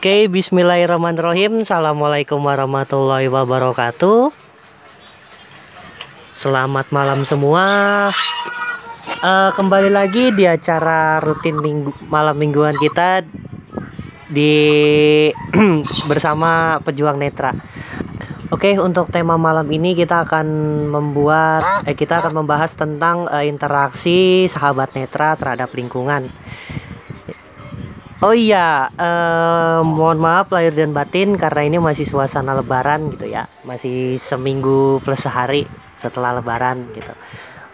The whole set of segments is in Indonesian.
Oke, bismillahirrahmanirrahim. Assalamualaikum warahmatullahi wabarakatuh. Selamat malam semua. Uh, kembali lagi di acara rutin minggu, malam mingguan kita di bersama pejuang netra. Oke, untuk tema malam ini kita akan membuat eh kita akan membahas tentang uh, interaksi sahabat netra terhadap lingkungan. Oh iya, uh, mohon maaf lahir dan batin karena ini masih suasana lebaran gitu ya. Masih seminggu plus sehari setelah lebaran gitu.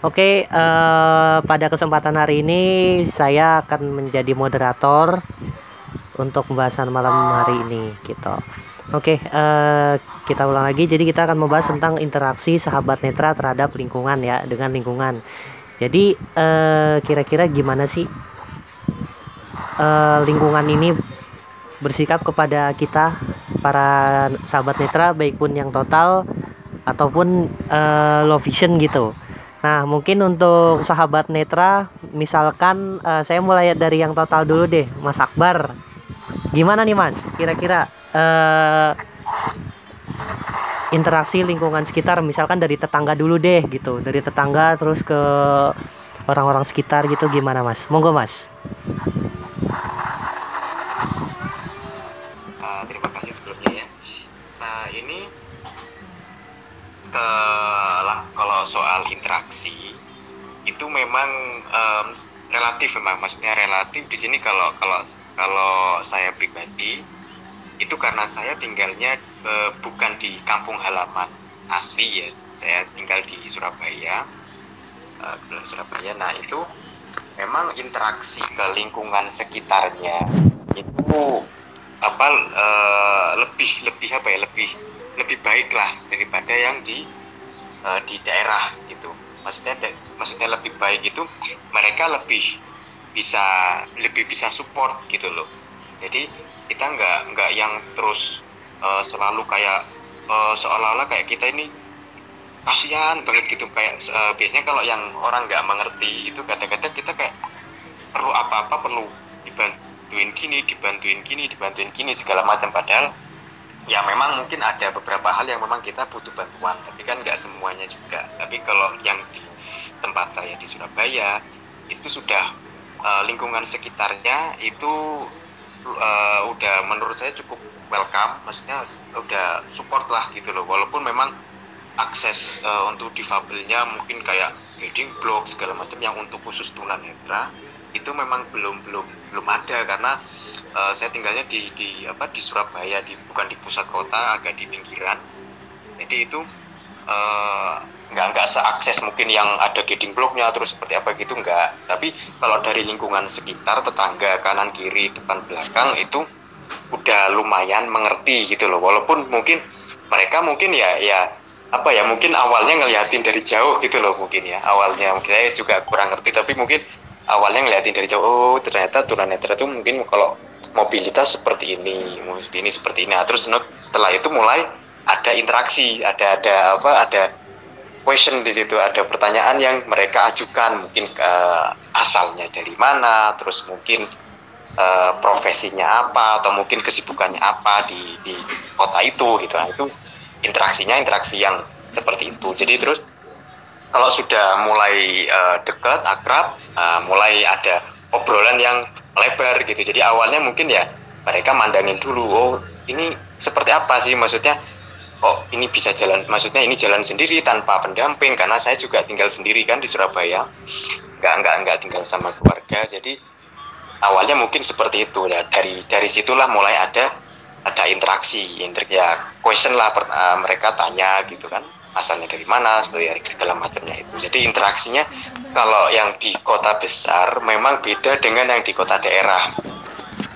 Oke, uh, pada kesempatan hari ini saya akan menjadi moderator untuk pembahasan malam hari ini gitu. Oke, uh, kita ulang lagi. Jadi kita akan membahas tentang interaksi sahabat netra terhadap lingkungan ya, dengan lingkungan. Jadi kira kira-kira gimana sih uh, lingkungan ini bersikap kepada kita para sahabat netra baik pun yang total ataupun uh, low vision gitu. Nah, mungkin untuk sahabat netra, misalkan uh, saya mulai dari yang total dulu deh, Mas Akbar. Gimana nih Mas? Kira-kira interaksi lingkungan sekitar, misalkan dari tetangga dulu deh gitu, dari tetangga terus ke orang-orang sekitar gitu, gimana Mas? Monggo Mas. Setelah kalau soal interaksi itu memang um, relatif memang. Maksudnya relatif di sini kalau kalau kalau saya pribadi itu karena saya tinggalnya uh, bukan di kampung halaman asli ya. Saya tinggal di Surabaya uh, Surabaya. Nah itu memang interaksi ke lingkungan sekitarnya itu apa uh, lebih lebih apa ya lebih lebih baik lah daripada yang di uh, di daerah gitu. Maksudnya maksudnya lebih baik itu mereka lebih bisa lebih bisa support gitu loh. Jadi kita nggak nggak yang terus uh, selalu kayak uh, seolah-olah kayak kita ini kasihan banget gitu kayak uh, biasanya kalau yang orang nggak mengerti itu kadang-kadang kita kayak perlu apa-apa perlu dibantuin gini dibantuin gini dibantuin gini segala macam. Padahal ya memang mungkin ada beberapa hal yang memang kita butuh bantuan tapi kan nggak semuanya juga. Tapi kalau yang di tempat saya di Surabaya itu sudah uh, lingkungan sekitarnya itu uh, udah menurut saya cukup welcome maksudnya udah support lah gitu loh. Walaupun memang akses uh, untuk difabelnya mungkin kayak building block segala macam yang untuk khusus tunanetra itu memang belum belum belum ada karena uh, saya tinggalnya di di apa di Surabaya di bukan di pusat kota agak di pinggiran. Jadi itu uh, nggak nggak seakses mungkin yang ada gading bloknya terus seperti apa gitu nggak. Tapi kalau dari lingkungan sekitar tetangga kanan kiri depan belakang itu udah lumayan mengerti gitu loh. Walaupun mungkin mereka mungkin ya ya apa ya mungkin awalnya ngeliatin dari jauh gitu loh mungkin ya awalnya mungkin saya juga kurang ngerti tapi mungkin awalnya ngeliatin dari jauh oh ternyata tunanetra itu mungkin kalau mobilitas seperti ini, seperti ini seperti ini. Nah, terus setelah itu mulai ada interaksi, ada ada apa, ada question di situ, ada pertanyaan yang mereka ajukan, mungkin uh, asalnya dari mana, terus mungkin uh, profesinya apa, atau mungkin kesibukannya apa di di kota itu, gitu. Nah, itu interaksinya interaksi yang seperti itu. Jadi terus kalau sudah mulai uh, dekat, akrab, uh, mulai ada obrolan yang lebar gitu. Jadi awalnya mungkin ya mereka mandangin dulu oh ini seperti apa sih? Maksudnya oh ini bisa jalan maksudnya ini jalan sendiri tanpa pendamping karena saya juga tinggal sendiri kan di Surabaya. Nggak nggak nggak tinggal sama keluarga. Jadi awalnya mungkin seperti itu ya. Dari dari situlah mulai ada ada interaksi inter ya question lah per, uh, mereka tanya gitu kan asalnya dari mana seperti segala macamnya itu. Jadi interaksinya kalau yang di kota besar memang beda dengan yang di kota daerah.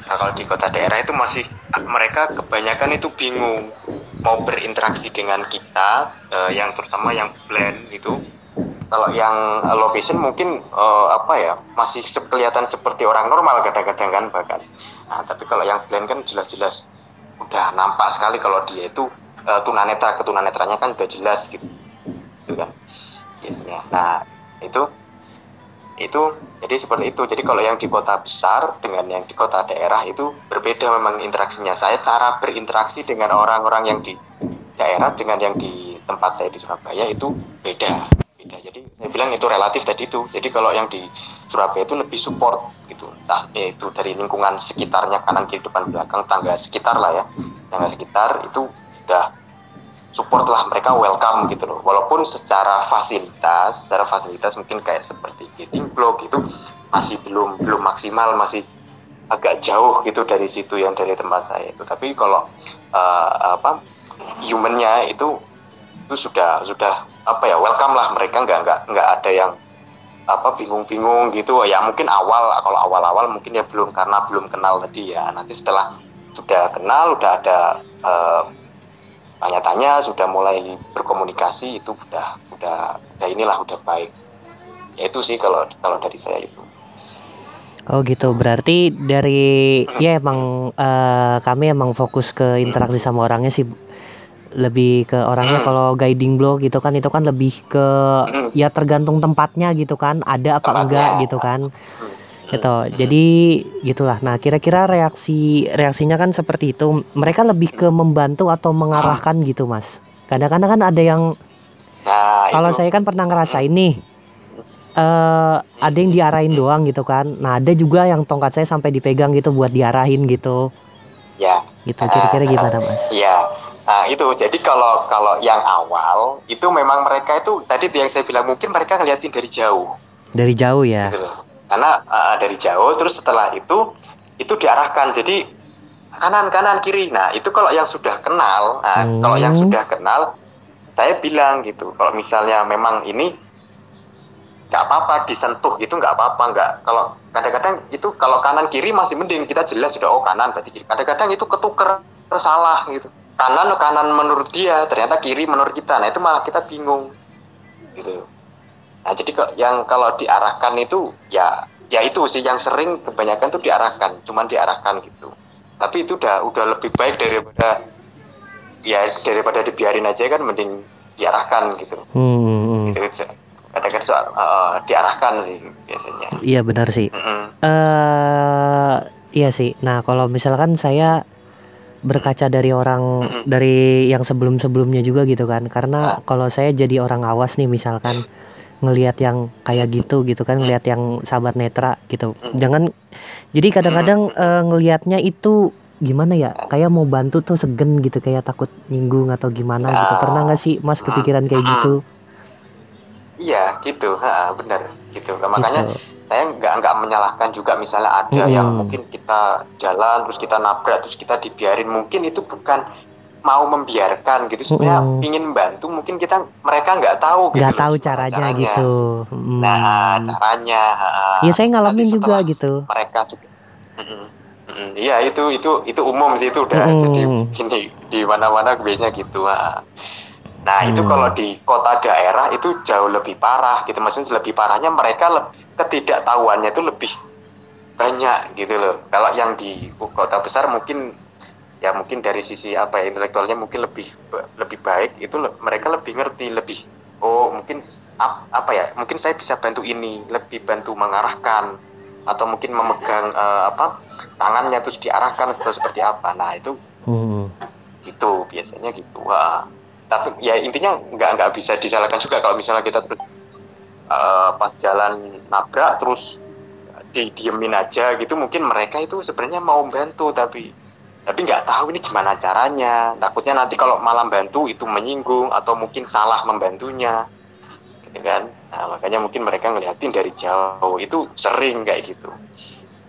Nah kalau di kota daerah itu masih mereka kebanyakan itu bingung mau berinteraksi dengan kita eh, yang terutama yang blend itu. Kalau yang low vision mungkin uh, apa ya masih kelihatan seperti orang normal kadang-kadang kan bahkan. Nah tapi kalau yang blend kan jelas-jelas udah nampak sekali kalau dia itu uh, tunanetra ke tunanetranya kan udah jelas gitu, gitu kan? Biasanya. Nah itu itu jadi seperti itu. Jadi kalau yang di kota besar dengan yang di kota daerah itu berbeda memang interaksinya. Saya cara berinteraksi dengan orang-orang yang di daerah dengan yang di tempat saya di Surabaya itu beda beda. Jadi saya bilang itu relatif tadi itu. Jadi kalau yang di Surabaya itu lebih support gitu. Entah itu dari lingkungan sekitarnya kanan kiri depan belakang tangga sekitar lah ya. Tangga sekitar itu udah support lah. Mereka welcome gitu loh. Walaupun secara fasilitas secara fasilitas mungkin kayak seperti gating block itu masih belum belum maksimal masih agak jauh gitu dari situ yang dari tempat saya itu. Tapi kalau uh, apa humannya itu itu sudah sudah apa ya welcome lah mereka nggak nggak nggak ada yang apa bingung-bingung gitu. Ya mungkin awal kalau awal-awal mungkin ya belum karena belum kenal tadi ya. Nanti setelah sudah kenal udah ada uh, tanya-tanya sudah mulai berkomunikasi itu udah udah udah inilah udah baik. Ya itu sih kalau kalau dari saya itu. Oh gitu, berarti dari ya emang uh, kami emang fokus ke interaksi sama orangnya sih lebih ke orangnya kalau guiding block gitu kan itu kan lebih ke ya tergantung tempatnya gitu kan ada apa enggak gitu kan. Gitu. Jadi gitulah. Nah kira-kira reaksi reaksinya kan seperti itu. Mereka lebih ke membantu atau mengarahkan gitu mas? Kadang-kadang kan ada yang nah, kalau saya kan pernah ngerasain nih uh, ada yang diarahin doang gitu kan. Nah ada juga yang tongkat saya sampai dipegang gitu buat diarahin gitu. Ya. Gitu. Kira-kira gimana mas? ya Nah, itu. Jadi kalau kalau yang awal itu memang mereka itu tadi yang saya bilang mungkin mereka ngeliatin dari jauh. Dari jauh ya. Gitu karena uh, dari jauh terus setelah itu itu diarahkan. Jadi kanan kanan kiri. Nah itu kalau yang sudah kenal nah, hmm. kalau yang sudah kenal saya bilang gitu. Kalau misalnya memang ini nggak apa-apa disentuh itu nggak apa-apa nggak. Kalau kadang-kadang itu kalau kanan kiri masih mending. Kita jelas sudah oh kanan berarti kiri. Kadang-kadang itu ketuker salah gitu kanan kanan menurut dia ternyata kiri menurut kita nah itu malah kita bingung gitu Nah, jadi yang kalau diarahkan itu ya ya itu sih yang sering kebanyakan tuh diarahkan, cuman diarahkan gitu. Tapi itu udah udah lebih baik daripada ya daripada dibiarin aja kan mending diarahkan gitu. Hmm. Gitu, katakan soal uh, diarahkan sih biasanya. Iya benar sih. Mm -hmm. uh, iya sih. Nah kalau misalkan saya berkaca dari orang mm -hmm. dari yang sebelum-sebelumnya juga gitu kan, karena ah. kalau saya jadi orang awas nih misalkan. Mm. ngelihat yang kayak gitu gitu kan ngelihat yang sahabat netra gitu. Jangan jadi kadang-kadang uh, ngelihatnya itu gimana ya? Kayak mau bantu tuh segen gitu kayak takut nyinggung atau gimana gitu. Pernah nggak sih mas kepikiran kayak gitu? Iya gitu. Ha, benar. Gitu. Nah, makanya gitu. Saya nggak nggak menyalahkan juga misalnya ada hmm. yang mungkin kita jalan terus kita nabrak terus kita dibiarin mungkin itu bukan mau membiarkan gitu sebenarnya mm. ingin membantu mungkin kita mereka nggak tahu gitu nggak tahu caranya, caranya gitu mm. nah caranya iya saya ngalamin juga gitu mereka juga iya itu itu itu umum sih itu udah mm. jadi ini di mana-mana biasanya gitu ha. Nah mm. itu kalau di kota daerah itu jauh lebih parah gitu maksudnya lebih parahnya mereka lebih, ketidaktahuannya itu lebih banyak gitu loh kalau yang di kota besar mungkin ya mungkin dari sisi apa ya intelektualnya mungkin lebih lebih baik itu le, mereka lebih ngerti lebih oh mungkin ap, apa ya mungkin saya bisa bantu ini lebih bantu mengarahkan atau mungkin memegang uh, apa tangannya terus diarahkan atau seperti apa nah itu hmm. gitu biasanya gitu Wah. Tapi ya intinya nggak nggak bisa disalahkan juga kalau misalnya kita terus uh, pas jalan nabrak terus di diemin aja gitu mungkin mereka itu sebenarnya mau bantu tapi tapi nggak tahu ini gimana caranya. Takutnya nanti kalau malam bantu itu menyinggung atau mungkin salah membantunya gitu kan. Nah, makanya mungkin mereka ngeliatin dari jauh. Itu sering kayak gitu.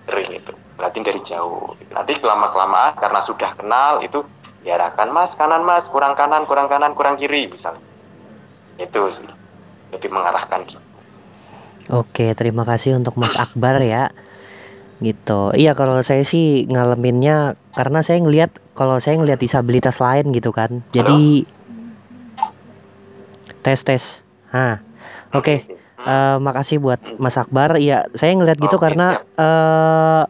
Sering itu ngeliatin dari jauh. Nanti kelama kelamaan karena sudah kenal itu diarahkan mas. Kanan mas. Kurang kanan kurang kanan kurang kiri misalnya. Itu sih. Lebih mengarahkan gitu. Oke, terima kasih untuk Mas Akbar ya. Gitu. Iya kalau saya sih ngalaminnya karena saya ngelihat kalau saya ngelihat disabilitas lain gitu kan. Jadi tes tes ah oke. Okay. uh, eh, makasih buat Mas Akbar. Ya saya ngelihat gitu karena uh,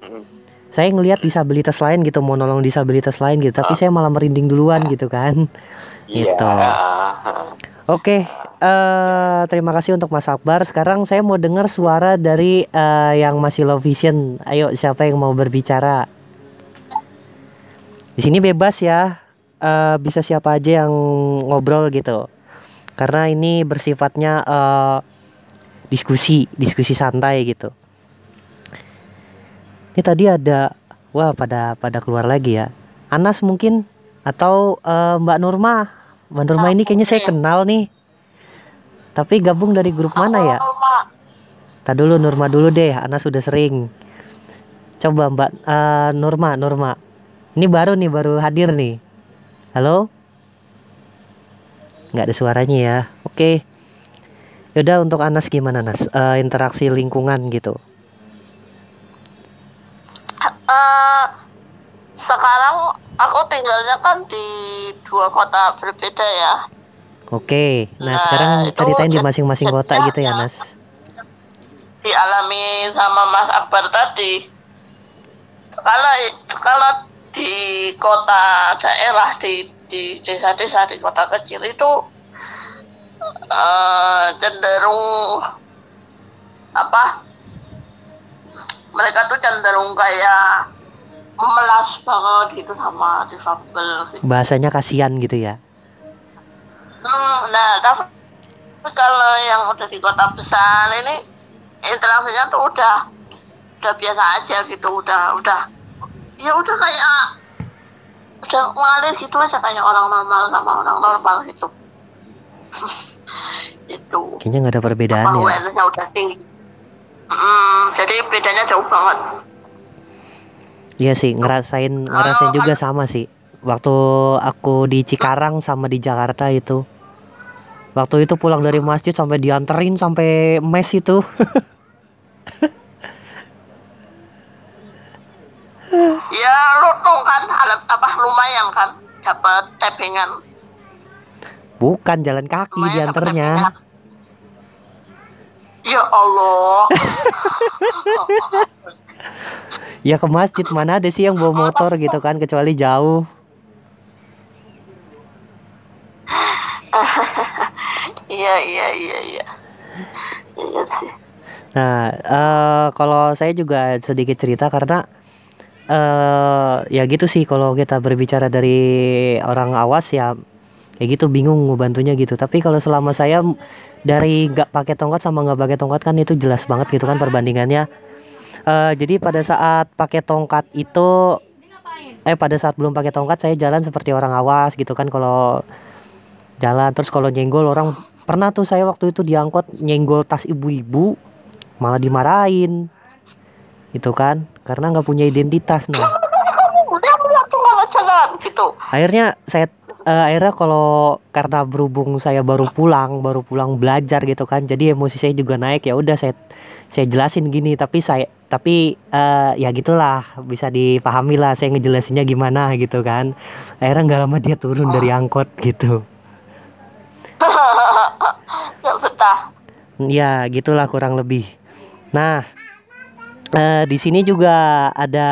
saya ngelihat disabilitas lain gitu mau nolong disabilitas lain gitu tapi saya malah merinding duluan gitu kan iya. gitu Oke, eh terima kasih untuk Mas Akbar. Sekarang saya mau dengar suara dari eh, yang masih low vision. Ayo, siapa yang mau berbicara? Di sini bebas ya. Eh, bisa siapa aja yang ngobrol gitu. Karena ini bersifatnya eh, diskusi, diskusi santai gitu. Ini tadi ada, wah pada pada keluar lagi ya. Anas mungkin atau eh, Mbak Nurma. Mbak Nurma ini kayaknya saya kenal nih. Tapi gabung dari grup mana ya? Tak dulu Nurma dulu deh, Anas sudah sering. Coba Mbak eh, Nurma, Nurma. Ini baru nih, baru hadir nih. Halo? Nggak ada suaranya ya. Oke. Yaudah untuk Anas gimana Nas? Eh, interaksi lingkungan gitu. Eh, sekarang aku tinggalnya kan di dua kota berbeda ya. Oke. Nah, Nah, sekarang ceritain di masing-masing kota gitu ya. Nas. Dialami sama Mas Akbar tadi. Kalau kalau di kota daerah di di desa-desa di kota kecil itu eh, cenderung apa? Mereka tuh cenderung kayak memelas banget gitu sama difabel gitu. Bahasanya kasihan gitu ya. Hmm, nah, tapi kalau yang udah di kota besar ini interaksinya tuh udah udah biasa aja gitu, udah udah ya udah kayak udah ngalir gitu aja kayak orang normal sama orang normal gitu. itu Kayaknya nggak ada perbedaan ya. udah tinggi. Hmm, jadi bedanya jauh banget. Iya sih, ngerasain ngerasain juga sama sih. Waktu aku di Cikarang sama di Jakarta itu. Waktu itu pulang dari masjid sampai dianterin sampai mes itu. Ya lutung kan, alat apa lumayan kan, dapat tappingan. Bukan jalan kaki Lumayan tappingan. Ya Allah. Ya ke masjid mana ada sih yang bawa motor gitu kan kecuali jauh. Iya iya iya iya. Iya sih. Nah, eh kalau saya juga sedikit cerita karena eh ya gitu sih kalau kita berbicara dari orang awas ya kayak gitu bingung bantunya gitu. Tapi kalau selama saya dari nggak pakai tongkat sama nggak pakai tongkat kan itu jelas banget gitu kan perbandingannya. Eh jadi pada saat pakai tongkat itu eh pada saat belum pakai tongkat saya jalan seperti orang awas gitu kan kalau jalan terus kalau nyenggol orang pernah tuh saya waktu itu diangkut nyenggol tas ibu-ibu malah dimarahin itu kan karena nggak punya identitas nah gitu. akhirnya saya eh, akhirnya kalau karena berhubung saya baru pulang baru pulang belajar gitu kan jadi emosi saya juga naik ya udah saya saya jelasin gini tapi saya tapi eh, ya gitulah bisa dipahami lah saya ngejelasinnya gimana gitu kan akhirnya nggak lama dia turun dari angkot gitu ya betah. Ya, gitulah kurang lebih. Nah, eh, di sini juga ada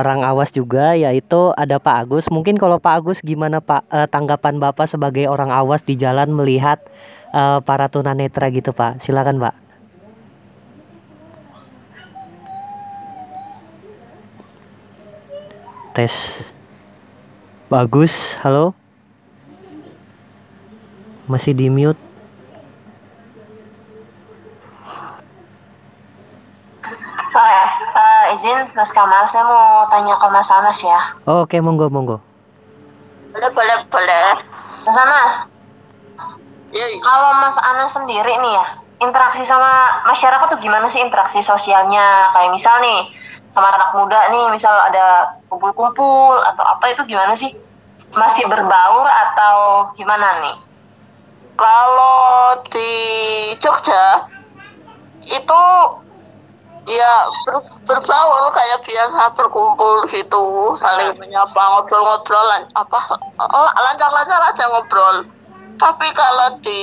orang awas juga, yaitu ada Pak Agus. Mungkin kalau Pak Agus gimana Pak eh, tanggapan Bapak sebagai orang awas di jalan melihat eh, para tunanetra gitu Pak? Silakan Pak. Tes. Pak Agus, halo? Masih di mute? Oke, eh, izin Mas Kamal, saya mau tanya ke Mas Anas ya. Oh, Oke, monggo monggo. Boleh boleh boleh. Mas Anas, Ya, kalau Mas Anas sendiri nih ya, interaksi sama masyarakat tuh gimana sih interaksi sosialnya? Kayak misal nih, sama anak muda nih, misal ada kumpul-kumpul atau apa itu gimana sih? Masih berbaur atau gimana nih? kalau di Jogja itu ya ber, berbaur kayak biasa berkumpul gitu saling menyapa ngobrol-ngobrol lan- apa oh, lancar-lancar aja ngobrol. Tapi kalau di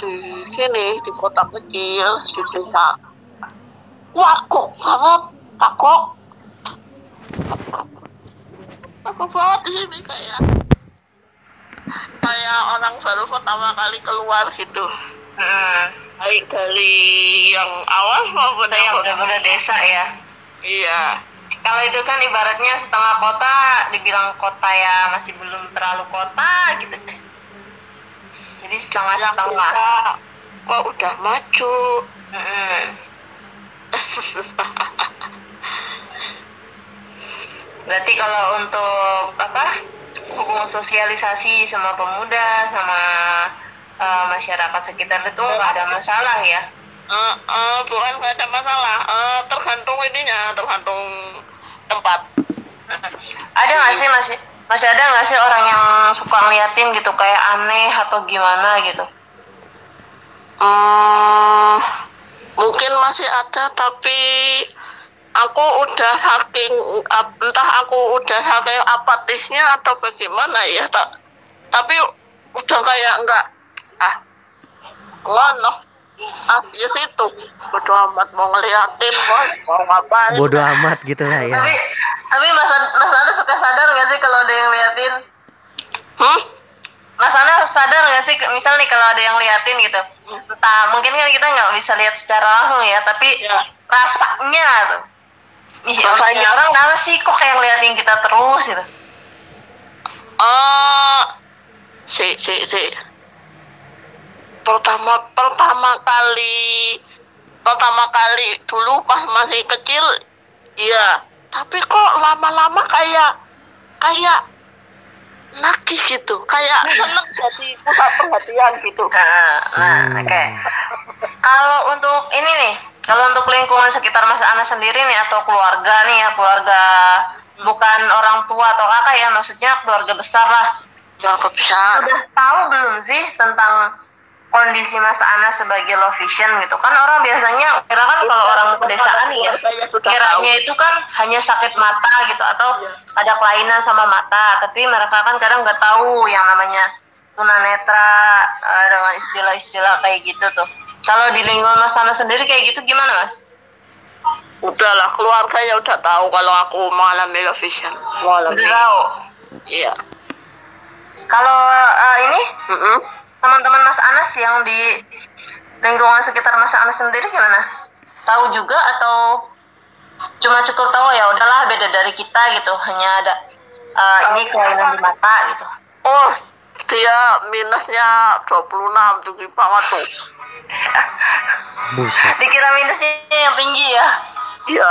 di sini di kota kecil di desa wakuk banget takut. Takut banget di sini kayak kayak orang baru pertama kali keluar gitu. Hmm. Baik dari yang awal maupun Itu yang benar-benar desa ya. iya Kalau itu kan ibaratnya setengah kota, dibilang kota ya masih belum terlalu kota gitu. Jadi yang setengah-setengah. kita kok udah maju Mm-mm. Berarti kalau untuk apa hubungan sosialisasi sama pemuda sama eh, masyarakat sekitar itu nggak ada masalah ya. Eh, eh, bukan nggak ada masalah Eh, tergantung ininya tergantung tempat Ada nggak sih masih masih ada nggak sih orang yang suka ngeliatin gitu kayak aneh atau gimana gitu? Hmm, mungkin masih ada tapi aku udah saking entah aku udah saking apatisnya atau bagaimana ya tak tapi udah kayak enggak ah ngono ah ya situ bodo amat mau ngeliatin mau mau ngapain bodoh amat gitu lah ya Tapi tapi Mas Mas Ana suka sadar nggak sih kalau ada yang liatin? hmm? Mas Ana sadar nggak sih misal nih kalau ada yang liatin gitu? Entah mungkin kan kita nggak bisa lihat secara langsung ya, tapi ya rasanya tuh. Ini orang kenapa sih kok kayak ngeliatin kita terus gitu? Oh, si si si. Pertama pertama kali pertama kali dulu pas masih kecil, iya. Tapi kok lama-lama kayak kayak nagih gitu, kayak seneng jadi pusat perhatian gitu. Nah, nah Hmm. oke. Kalau untuk ini nih, kalau untuk lingkungan sekitar Mas Ana sendiri nih atau keluarga nih ya, keluarga bukan orang tua atau kakak ya, maksudnya keluarga besar lah. Ya besar. Udah tahu belum sih tentang kondisi Mas Ana sebagai low vision gitu kan orang biasanya kira kan kalau orang pedesaan ya kiranya itu kan hanya sakit mata gitu atau ada kelainan sama mata tapi mereka kan kadang nggak tahu yang namanya tunanetra eh, dengan istilah-istilah kayak gitu tuh kalau di lingkungan Mas Ana sendiri kayak gitu gimana Mas? Udahlah keluarga ya udah tahu kalau aku mengalami low vision. Udah tahu. Iya. Kalau eh, ini Mm-mm. Teman-teman Mas Anas yang di lingkungan sekitar Mas Anas sendiri gimana? Tahu juga atau cuma cukup tahu ya udahlah beda dari kita gitu hanya ada eh, ini kelainan di mata gitu. Oh, dia minusnya 26 tinggi banget tuh. buset Dikira minusnya yang tinggi ya. Iya.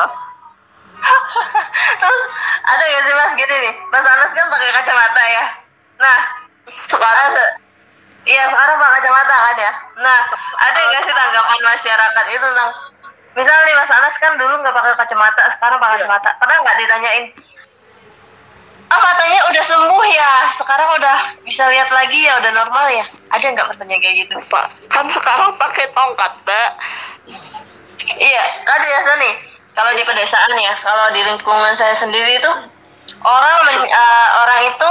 Terus ada gak sih Mas gini nih, Mas Anas kan pakai kacamata ya. Nah, Sekarang Iya sekarang pakai kacamata kan ya. Nah ada nggak sih tanggapan masyarakat itu tentang misalnya nih Mas Anas kan dulu nggak pakai kacamata, sekarang pakai kacamata. Pernah nggak ditanyain? Oh katanya udah sembuh ya, sekarang udah bisa lihat lagi ya, udah normal ya. Ada nggak pertanyaan kayak gitu? Pak, kan sekarang pakai tongkat, Mbak. Iya, kan biasa nih. Kalau di pedesaan ya, kalau di lingkungan saya sendiri itu orang men- eh, orang itu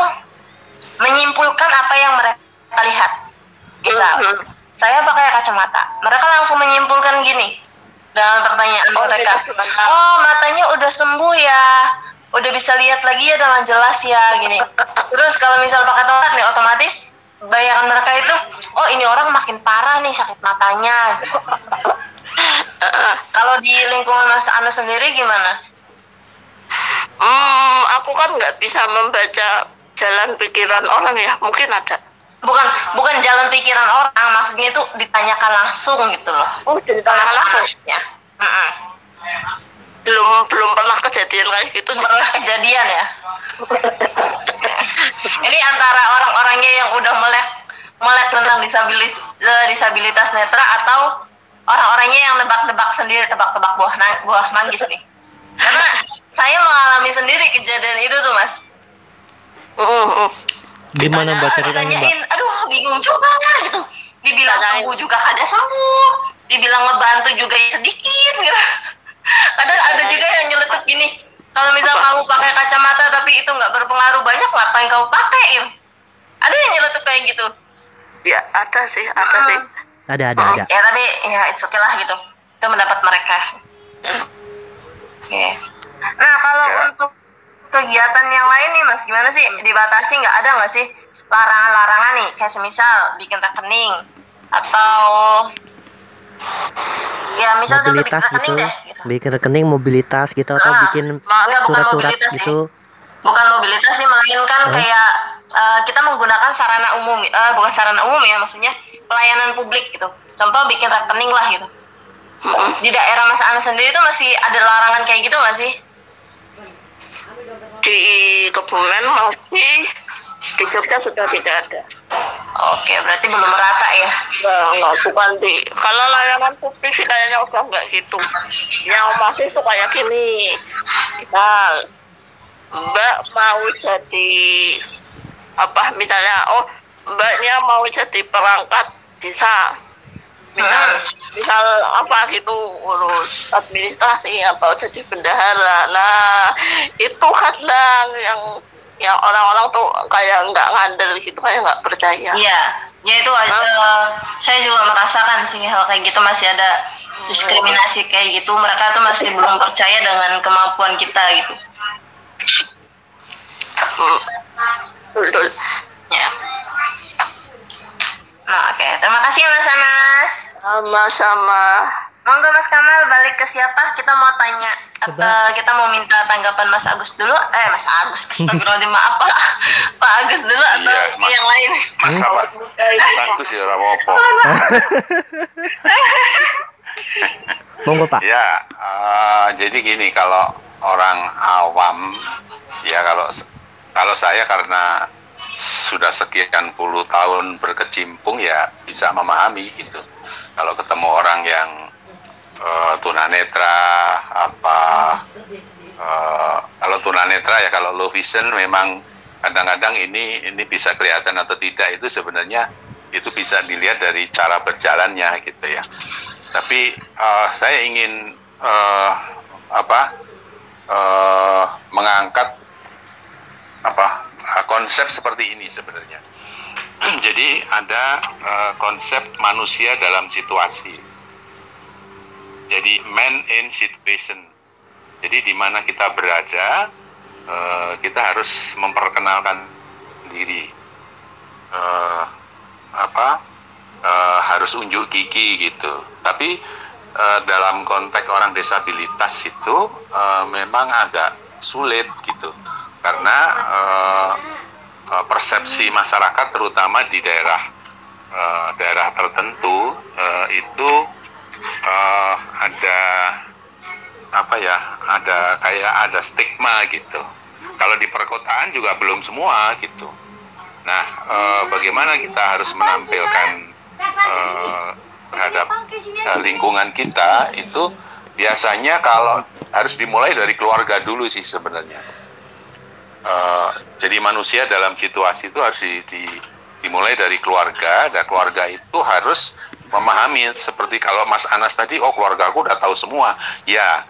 menyimpulkan apa yang mereka lihat. Misal, Mhm. saya pakai kacamata. Mereka langsung menyimpulkan gini dengan pertanyaan Oh, mereka. Oh, matanya udah sembuh ya. Udah bisa lihat lagi ya dengan jelas ya gini. Terus kalau misal pakai tongkat nih otomatis bayangan mereka itu, oh ini orang makin parah nih sakit matanya. Kalau di lingkungan Mas Ana sendiri gimana? Hmm, aku kan nggak bisa membaca jalan pikiran orang ya. Mungkin ada. Bukan bukan jalan pikiran orang, maksudnya itu ditanyakan langsung gitu loh. Oh, Ke Mas ditanya langsung. Mm-mm. Belum belum pernah kejadian kayak gitu sih. Pernah kejadian ya. Ini antara orang-orangnya yang udah melek melek tentang disabilitas disabilitas netra atau orang-orangnya yang nebak-nebak sendiri tebak-tebak buah buah manggis nih. Karena saya mengalami sendiri kejadian itu tuh mas. Mm, mm. Gimana mbak ceritanya mbak ditanyain, aduh bingung juga gitu. Dibilang Tanyain. sembuh juga kada sembuh. Dibilang ngebantu juga ya sedikit gitu. Kadang ada juga yang nyeletuk gini. Kalau misal Apa? kamu pakai kacamata tapi itu nggak berpengaruh banyak, ngapain kamu pakai? Im? Ada yang nyeletuk kayak gitu. Ya, ada sih, ada Hmm. sih. ada ada ada Ya tapi ya it's okay lah gitu. Itu mendapat mereka. Hmm. Oke. Nah kalau Ya. untuk kegiatan yang lain nih mas, gimana sih? Dibatasi nggak ada nggak sih? larangan-larangan nih kayak semisal bikin rekening atau ya misal bikin mobilitas rekening gitu deh gitu. bikin rekening mobilitas gitu atau Ah, bikin surat-surat mobilitas sih. gitu bukan mobilitas sih melainkan kayak eh, kita menggunakan sarana umum eh, bukan sarana umum ya maksudnya pelayanan publik gitu contoh bikin rekening lah gitu di daerah Mas Anas sendiri itu masih ada larangan kayak gitu nggak sih Di Kebumen masih, di Jogja sudah tidak ada. oke berarti belum merata ya Enggak, enggak, bukan di kalau layanan publik sih kayaknya udah enggak gitu. Yang masih tuh kayak gini. Misal Mbak mau jadi apa misalnya oh Mbaknya mau jadi perangkat desa. Misal misal apa gitu urus administrasi atau jadi bendahara. Nah, itu kadang yang yang orang-orang tuh kayak nggak ngandel gitu kayak nggak percaya. Iya, ya itu eh, saya juga merasakan sih hal kayak gitu masih ada diskriminasi kayak gitu. Mereka tuh masih belum percaya dengan kemampuan kita gitu. Hmm. Betul. Ya. Nah, oke. Terima kasih ya Mas Anas. Sama-sama. Monggo Mas Kamal balik ke siapa? Kita mau tanya atau Coba. kita mau minta tanggapan Mas Agus dulu? Eh, Mas Agus. Astagfirullahaladzim, maaf Pak. Pak Agus dulu atau Iya, Mas. yang lain? Mas apa? Mas Agus ya ora apa-apa. monggo pak Ya, eh, jadi gini kalau orang awam ya kalau kalau saya karena sudah sekian puluh tahun berkecimpung ya bisa memahami gitu. Kalau ketemu orang yang eh, tunanetra apa eh, kalau tunanetra ya kalau low vision memang kadang-kadang ini ini bisa kelihatan atau tidak itu sebenarnya itu bisa dilihat dari cara berjalannya gitu ya. Tapi eh, saya ingin eh, apa eh, mengangkat apa eh, konsep seperti ini sebenarnya. Jadi ada eh, konsep manusia dalam situasi. Jadi man in situation. Jadi di mana kita berada, eh, kita harus memperkenalkan diri. Eh, apa eh, harus unjuk gigi gitu. Tapi eh, dalam konteks orang disabilitas itu eh, memang agak sulit gitu, karena eh, persepsi masyarakat terutama di daerah eh, daerah tertentu eh, itu eh, ada apa ya ada kayak ada stigma gitu. Kalau di perkotaan juga belum semua gitu. Nah eh, bagaimana kita harus menampilkan eh, terhadap eh, lingkungan kita itu biasanya kalau harus dimulai dari keluarga dulu sih sebenarnya Eh, jadi manusia dalam situasi itu harus di, di- dimulai dari keluarga dan keluarga itu harus memahami seperti kalau Mas Anas tadi oh keluarga aku udah tahu semua ya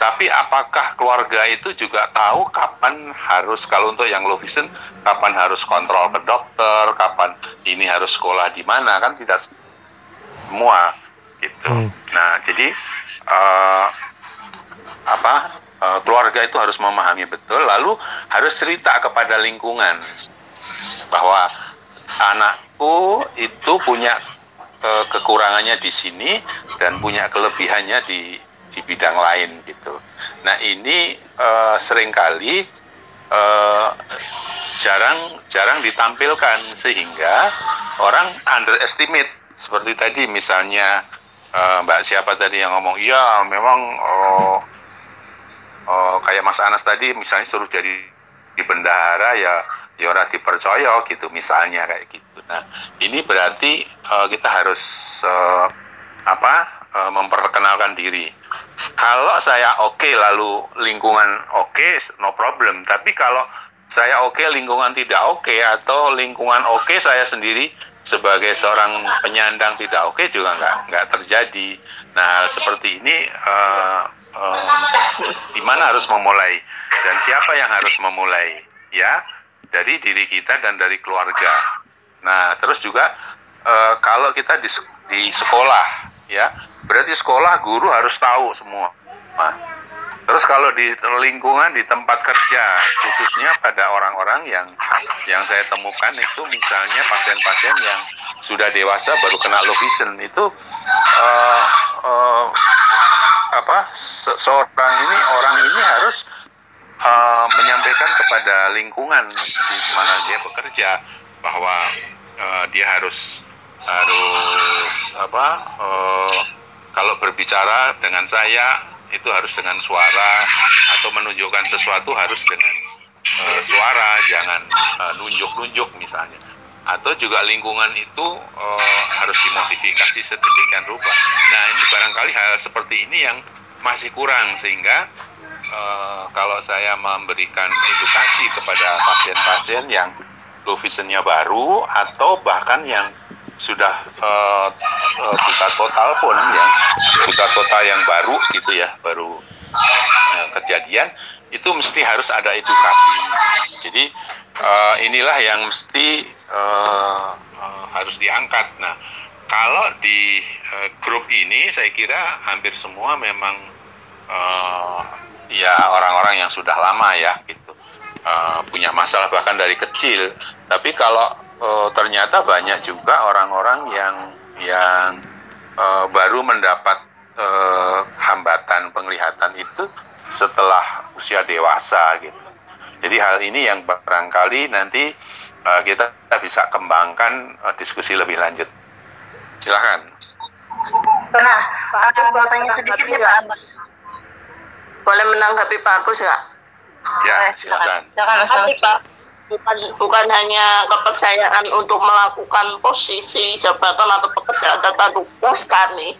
tapi apakah keluarga itu juga tahu kapan harus kalau untuk yang low vision kapan harus kontrol ke dokter kapan ini harus sekolah di mana kan tidak semua gitu Hmm. nah jadi eh, apa eh, keluarga itu harus memahami betul lalu harus cerita kepada lingkungan bahwa anakku itu punya eh, kekurangannya di sini dan punya kelebihannya di di bidang lain gitu. Nah ini eh, sering kali eh, jarang jarang ditampilkan sehingga orang underestimate seperti tadi misalnya eh, Mbak siapa tadi yang ngomong iya memang oh, oh, kayak Mas Anas tadi misalnya suruh jadi di bendahara ya ya ora dipercaya gitu misalnya kayak gitu. Nah, ini berarti eh, kita harus eh, apa? eh, memperkenalkan diri. Kalau saya oke lalu lingkungan oke no problem, tapi kalau saya oke lingkungan tidak oke atau lingkungan oke saya sendiri sebagai seorang penyandang tidak oke juga nggak nggak terjadi. Nah seperti ini eh, eh, di mana harus memulai dan siapa yang harus memulai ya dari diri kita dan dari keluarga. Nah terus juga eh, kalau kita di, di sekolah ya berarti sekolah guru harus tahu semua. Nah, Terus kalau di lingkungan di tempat kerja, khususnya pada orang-orang yang yang saya temukan itu misalnya pasien-pasien yang sudah dewasa baru kena low vision itu uh, uh, apa se seorang ini orang ini harus uh, menyampaikan kepada lingkungan di mana dia bekerja bahwa uh, dia harus harus apa uh, kalau berbicara dengan saya itu harus dengan suara atau menunjukkan sesuatu harus dengan uh, suara jangan uh, nunjuk-nunjuk misalnya atau juga lingkungan itu uh, harus dimodifikasi sedemikian rupa. Nah ini barangkali hal seperti ini yang masih kurang sehingga uh, kalau saya memberikan edukasi kepada pasien-pasien yang low baru atau bahkan yang sudah uh, uh, buta total pun yang buta total yang baru gitu ya baru uh, kejadian itu mesti harus ada edukasi jadi uh, inilah yang mesti uh, harus diangkat nah kalau di uh, grup ini saya kira hampir semua memang uh, ya orang-orang yang sudah lama ya gitu uh, punya masalah bahkan dari kecil tapi kalau uh, ternyata banyak juga orang-orang yang yang uh, baru mendapat uh, hambatan penglihatan itu setelah usia dewasa gitu. Jadi hal ini yang barangkali nanti uh, kita bisa kembangkan uh, diskusi lebih lanjut. Silahkan. Nah, aku mau tanya sedikit ya Pak Agus. Boleh menanggapi Pak Agus ya? Ya, Eh, silakan. silakan. Silakan. Pak, bukan bukan hanya kepercayaan untuk melakukan posisi jabatan atau pekerjaan tata tugas kami.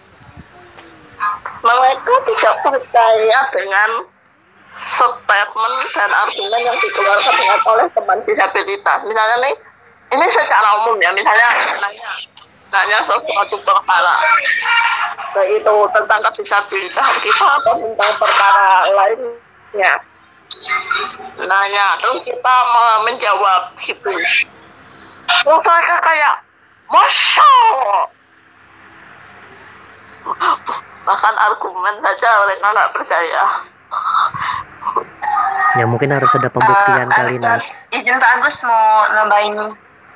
Mereka tidak percaya dengan statement dan argumen yang dikeluarkan dengan oleh teman disabilitas. Misalnya nih, ini secara umum ya, misalnya nanya, nanya sesuatu perkara, baik itu tentang disabilitas kita atau tentang perkara lainnya. Nanya terus kita me- menjawab gitu. Terus mereka kayak masya bahkan argumen saja mereka nggak percaya Ya mungkin harus ada pembuktian Eh, kali Nas. Izin Pak Agus mau nambahin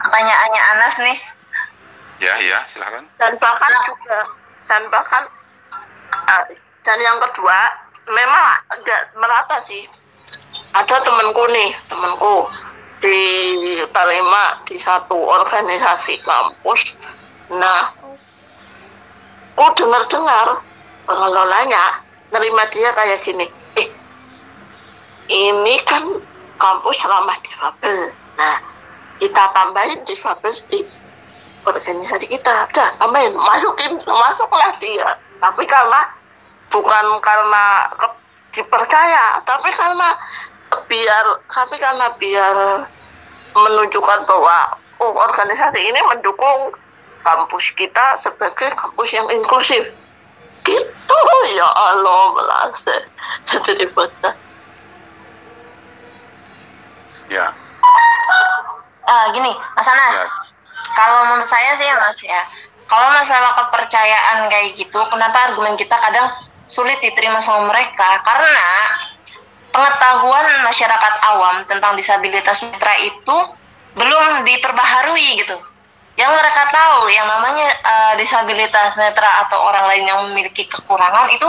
pertanyaannya Anas nih. Ya, ya, silakan. dan bahkan juga dan bahkan ah, dan yang kedua memang agak merata sih ada temanku nih temanku di Palema di satu organisasi kampus nah ku dengar dengar pengelolanya nerima dia kayak gini ini kan kampus ramah difabel. Nah kita tambahin difabel di organisasi kita. Udah tambahin. Masukin masuklah dia. Tapi karena bukan karena dipercaya tapi karena biar tapi karena biar menunjukkan bahwa oh organisasi ini mendukung kampus kita sebagai kampus yang inklusif. Gitu. Ya Allah melase jadi dibaca Ya. Eh, gini, Mas Anas. Ya. Kalau menurut saya sih ya Mas ya, kalau masalah kepercayaan kayak gitu, kenapa argumen kita kadang sulit diterima sama mereka? Karena pengetahuan masyarakat awam tentang disabilitas netra itu belum diperbaharui gitu. Yang mereka tahu yang namanya eh, disabilitas netra atau orang lain yang memiliki kekurangan itu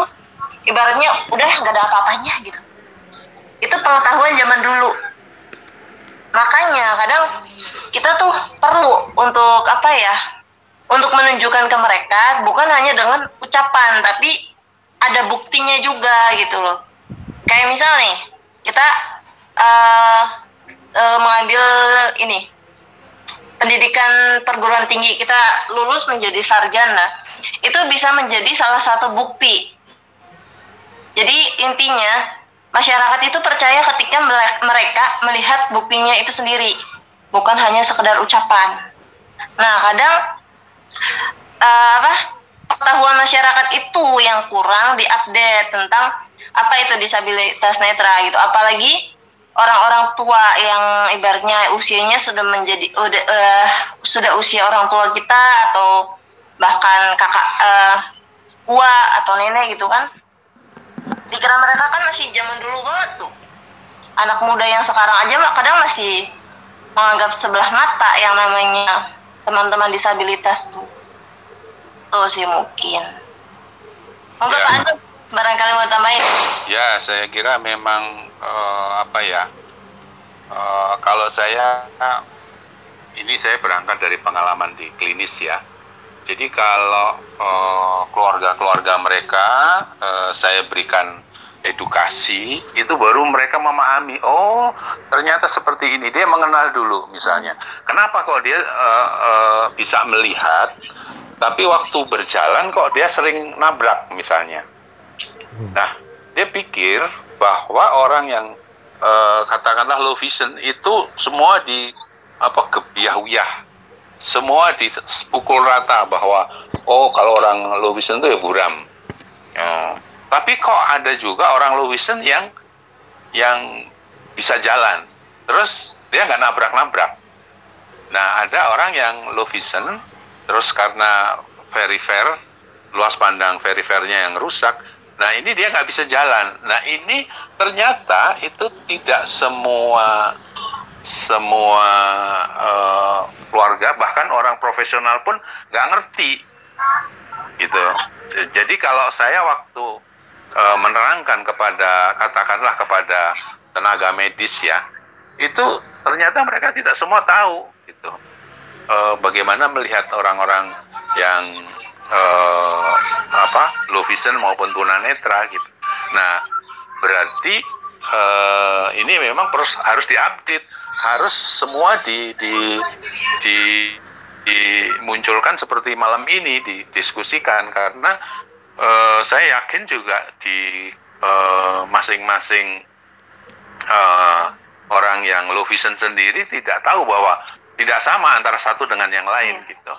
ibaratnya udah nggak ada apa-apanya gitu. Itu pengetahuan zaman dulu. Makanya kadang kita tuh perlu untuk apa ya? Untuk menunjukkan ke mereka bukan hanya dengan ucapan tapi ada buktinya juga gitu loh. Kayak misal nih, kita eh eh, mengambil ini pendidikan perguruan tinggi kita lulus menjadi sarjana itu bisa menjadi salah satu bukti. Jadi intinya masyarakat itu percaya ketika mereka melihat buktinya itu sendiri, bukan hanya sekedar ucapan. Nah, kadang eh, apa pengetahuan masyarakat itu yang kurang diupdate tentang apa itu disabilitas netra gitu. Apalagi orang-orang tua yang ibaratnya usianya sudah menjadi udah eh, sudah usia orang tua kita atau bahkan kakak eh, tua atau nenek gitu kan pikiran mereka kan masih zaman dulu banget tuh anak muda yang sekarang aja mah kadang masih menganggap sebelah mata yang namanya teman-teman disabilitas tuh tuh sih mungkin monggo Ya. Pak Agus barangkali mau tambahin Ya, saya kira memang eh, apa ya? eh, kalau saya ini saya berangkat dari pengalaman di klinis ya. Jadi kalau eh, keluarga-keluarga mereka eh, saya berikan edukasi, itu baru mereka memahami. Oh, ternyata seperti ini. Dia mengenal dulu, misalnya. Kenapa kok dia eh, eh, bisa melihat, tapi waktu berjalan kok dia sering nabrak, misalnya. Nah, dia pikir bahwa orang yang eh, katakanlah low vision itu semua di apa gebiah-uyah, semua dipukul rata bahwa oh kalau orang low vision itu ya buram. Ya. Tapi kok ada juga orang low vision yang yang bisa jalan, terus dia nggak nabrak-nabrak. Nah, ada orang yang low vision, terus karena perifer, luas pandang perifernya yang rusak, nah ini dia nggak bisa jalan. Nah ini ternyata itu tidak semua semua eh, keluarga bahkan orang profesional pun nggak ngerti gitu. Jadi kalau saya waktu eh, menerangkan kepada katakanlah kepada tenaga medis ya, itu ternyata mereka tidak semua tahu gitu. Eh, bagaimana melihat orang-orang yang eh, apa low vision maupun tunanetra gitu. Nah, berarti eh, ini memang terus harus diupdate, harus semua di di di dimunculkan seperti malam ini didiskusikan. Karena eh, saya yakin juga di eh, masing-masing eh, orang yang low vision sendiri tidak tahu bahwa tidak sama antara satu dengan yang lain gitu.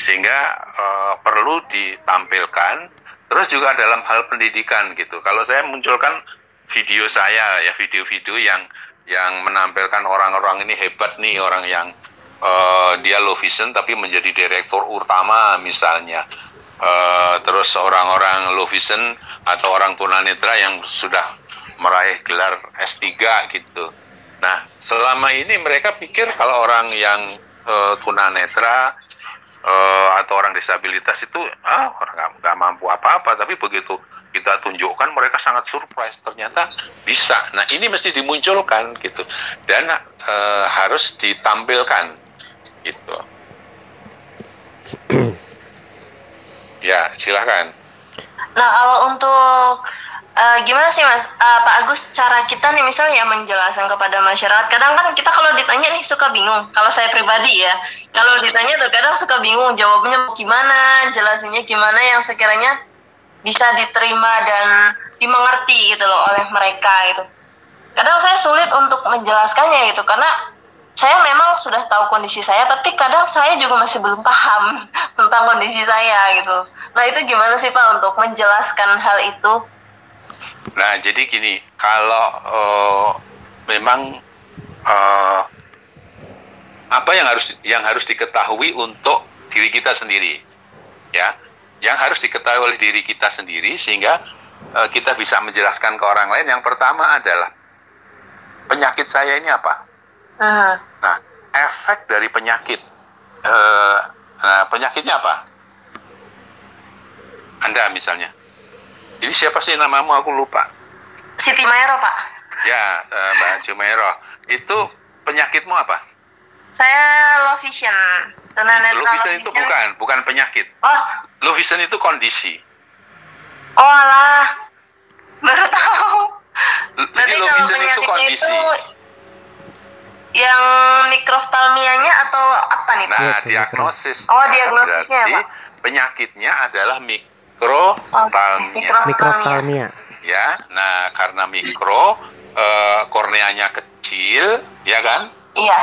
Sehingga eh, perlu ditampilkan. Terus juga dalam hal pendidikan gitu. Kalau saya munculkan video saya ya video-video yang yang menampilkan orang-orang ini hebat nih orang yang eh, dia low vision tapi menjadi direktur utama misalnya. Eh, terus orang-orang low vision atau orang tunanetra yang sudah meraih gelar S3 gitu. Nah selama ini mereka pikir kalau orang yang eh, tunanetra eh, atau orang disabilitas itu ah orang nggak mampu apa-apa. Tapi begitu kita tunjukkan mereka sangat surprise. Ternyata bisa. Nah ini mesti dimunculkan gitu. Dan eh, harus ditampilkan gitu. Ya silahkan Nah, kalau untuk eh, gimana sih Mas Eh, Pak Agus cara kita nih misalnya ya menjelaskan kepada masyarakat. Kadang kan kita kalau ditanya nih suka bingung. Kalau saya pribadi ya, kalau ditanya tuh kadang suka bingung jawabnya gimana, jelasinnya gimana yang sekiranya bisa diterima dan dimengerti gitu loh oleh mereka gitu. Kadang saya sulit untuk menjelaskannya gitu karena saya memang sudah tahu kondisi saya, tapi kadang saya juga masih belum paham tentang kondisi saya gitu. Nah itu gimana sih Pak untuk menjelaskan hal itu? Nah, jadi gini, kalau eh, memang eh, apa yang harus yang harus diketahui untuk diri kita sendiri, ya, yang harus diketahui oleh diri kita sendiri sehingga eh, kita bisa menjelaskan ke orang lain. Yang pertama adalah penyakit saya ini apa? Hmm. Nah, efek dari penyakit, eh, nah penyakitnya apa? Anda misalnya, ini siapa sih namamu? Aku lupa. Siti Maero Pak. Ya, eh, Mbak Jumairo, itu penyakitmu apa? Saya low vision. Tunanetra Low vision itu bukan, bukan penyakit. Oh, Low vision itu kondisi. oh alah. Baru tahu. L- Berarti Jadi low kalau vision itu kondisi. itu yang mikroftalmianya atau apa nih? Pak? Nah, Iya, diagnosis. Oh, diagnosisnya, Berarti Pak. penyakitnya adalah mikrotalmia. mikro- Mikroftalmia. Ya, nah karena mikro, eh, korneanya kecil, ya kan? Iya.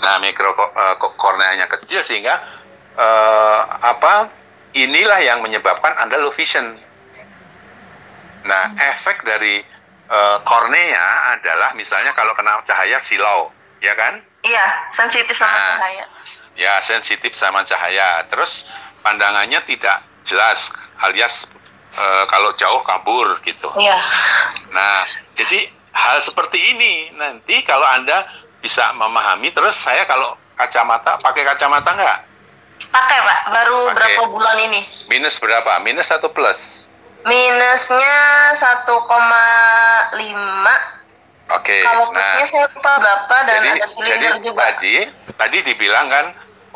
Nah, mikro eh, ko- korneanya kecil sehingga eh, apa? Inilah yang menyebabkan Anda low vision. Nah, efek dari eh, kornea adalah misalnya kalau kena cahaya silau, ya kan? Iya, sensitif sama Nah. cahaya. Ya, sensitif sama cahaya. Terus pandangannya tidak jelas alias eh, kalau jauh kabur gitu. Iya. Nah, jadi hal seperti ini nanti kalau Anda bisa memahami, terus saya kalau kacamata, pakai kacamata nggak? Pakai Pak, baru Pakai. berapa bulan ini? Minus berapa? Minus atau plus? Minusnya 1,5. Oke. Kalau plusnya saya lupa berapa dan jadi, ada silinder jadi juga. tadi, tadi dibilang kan,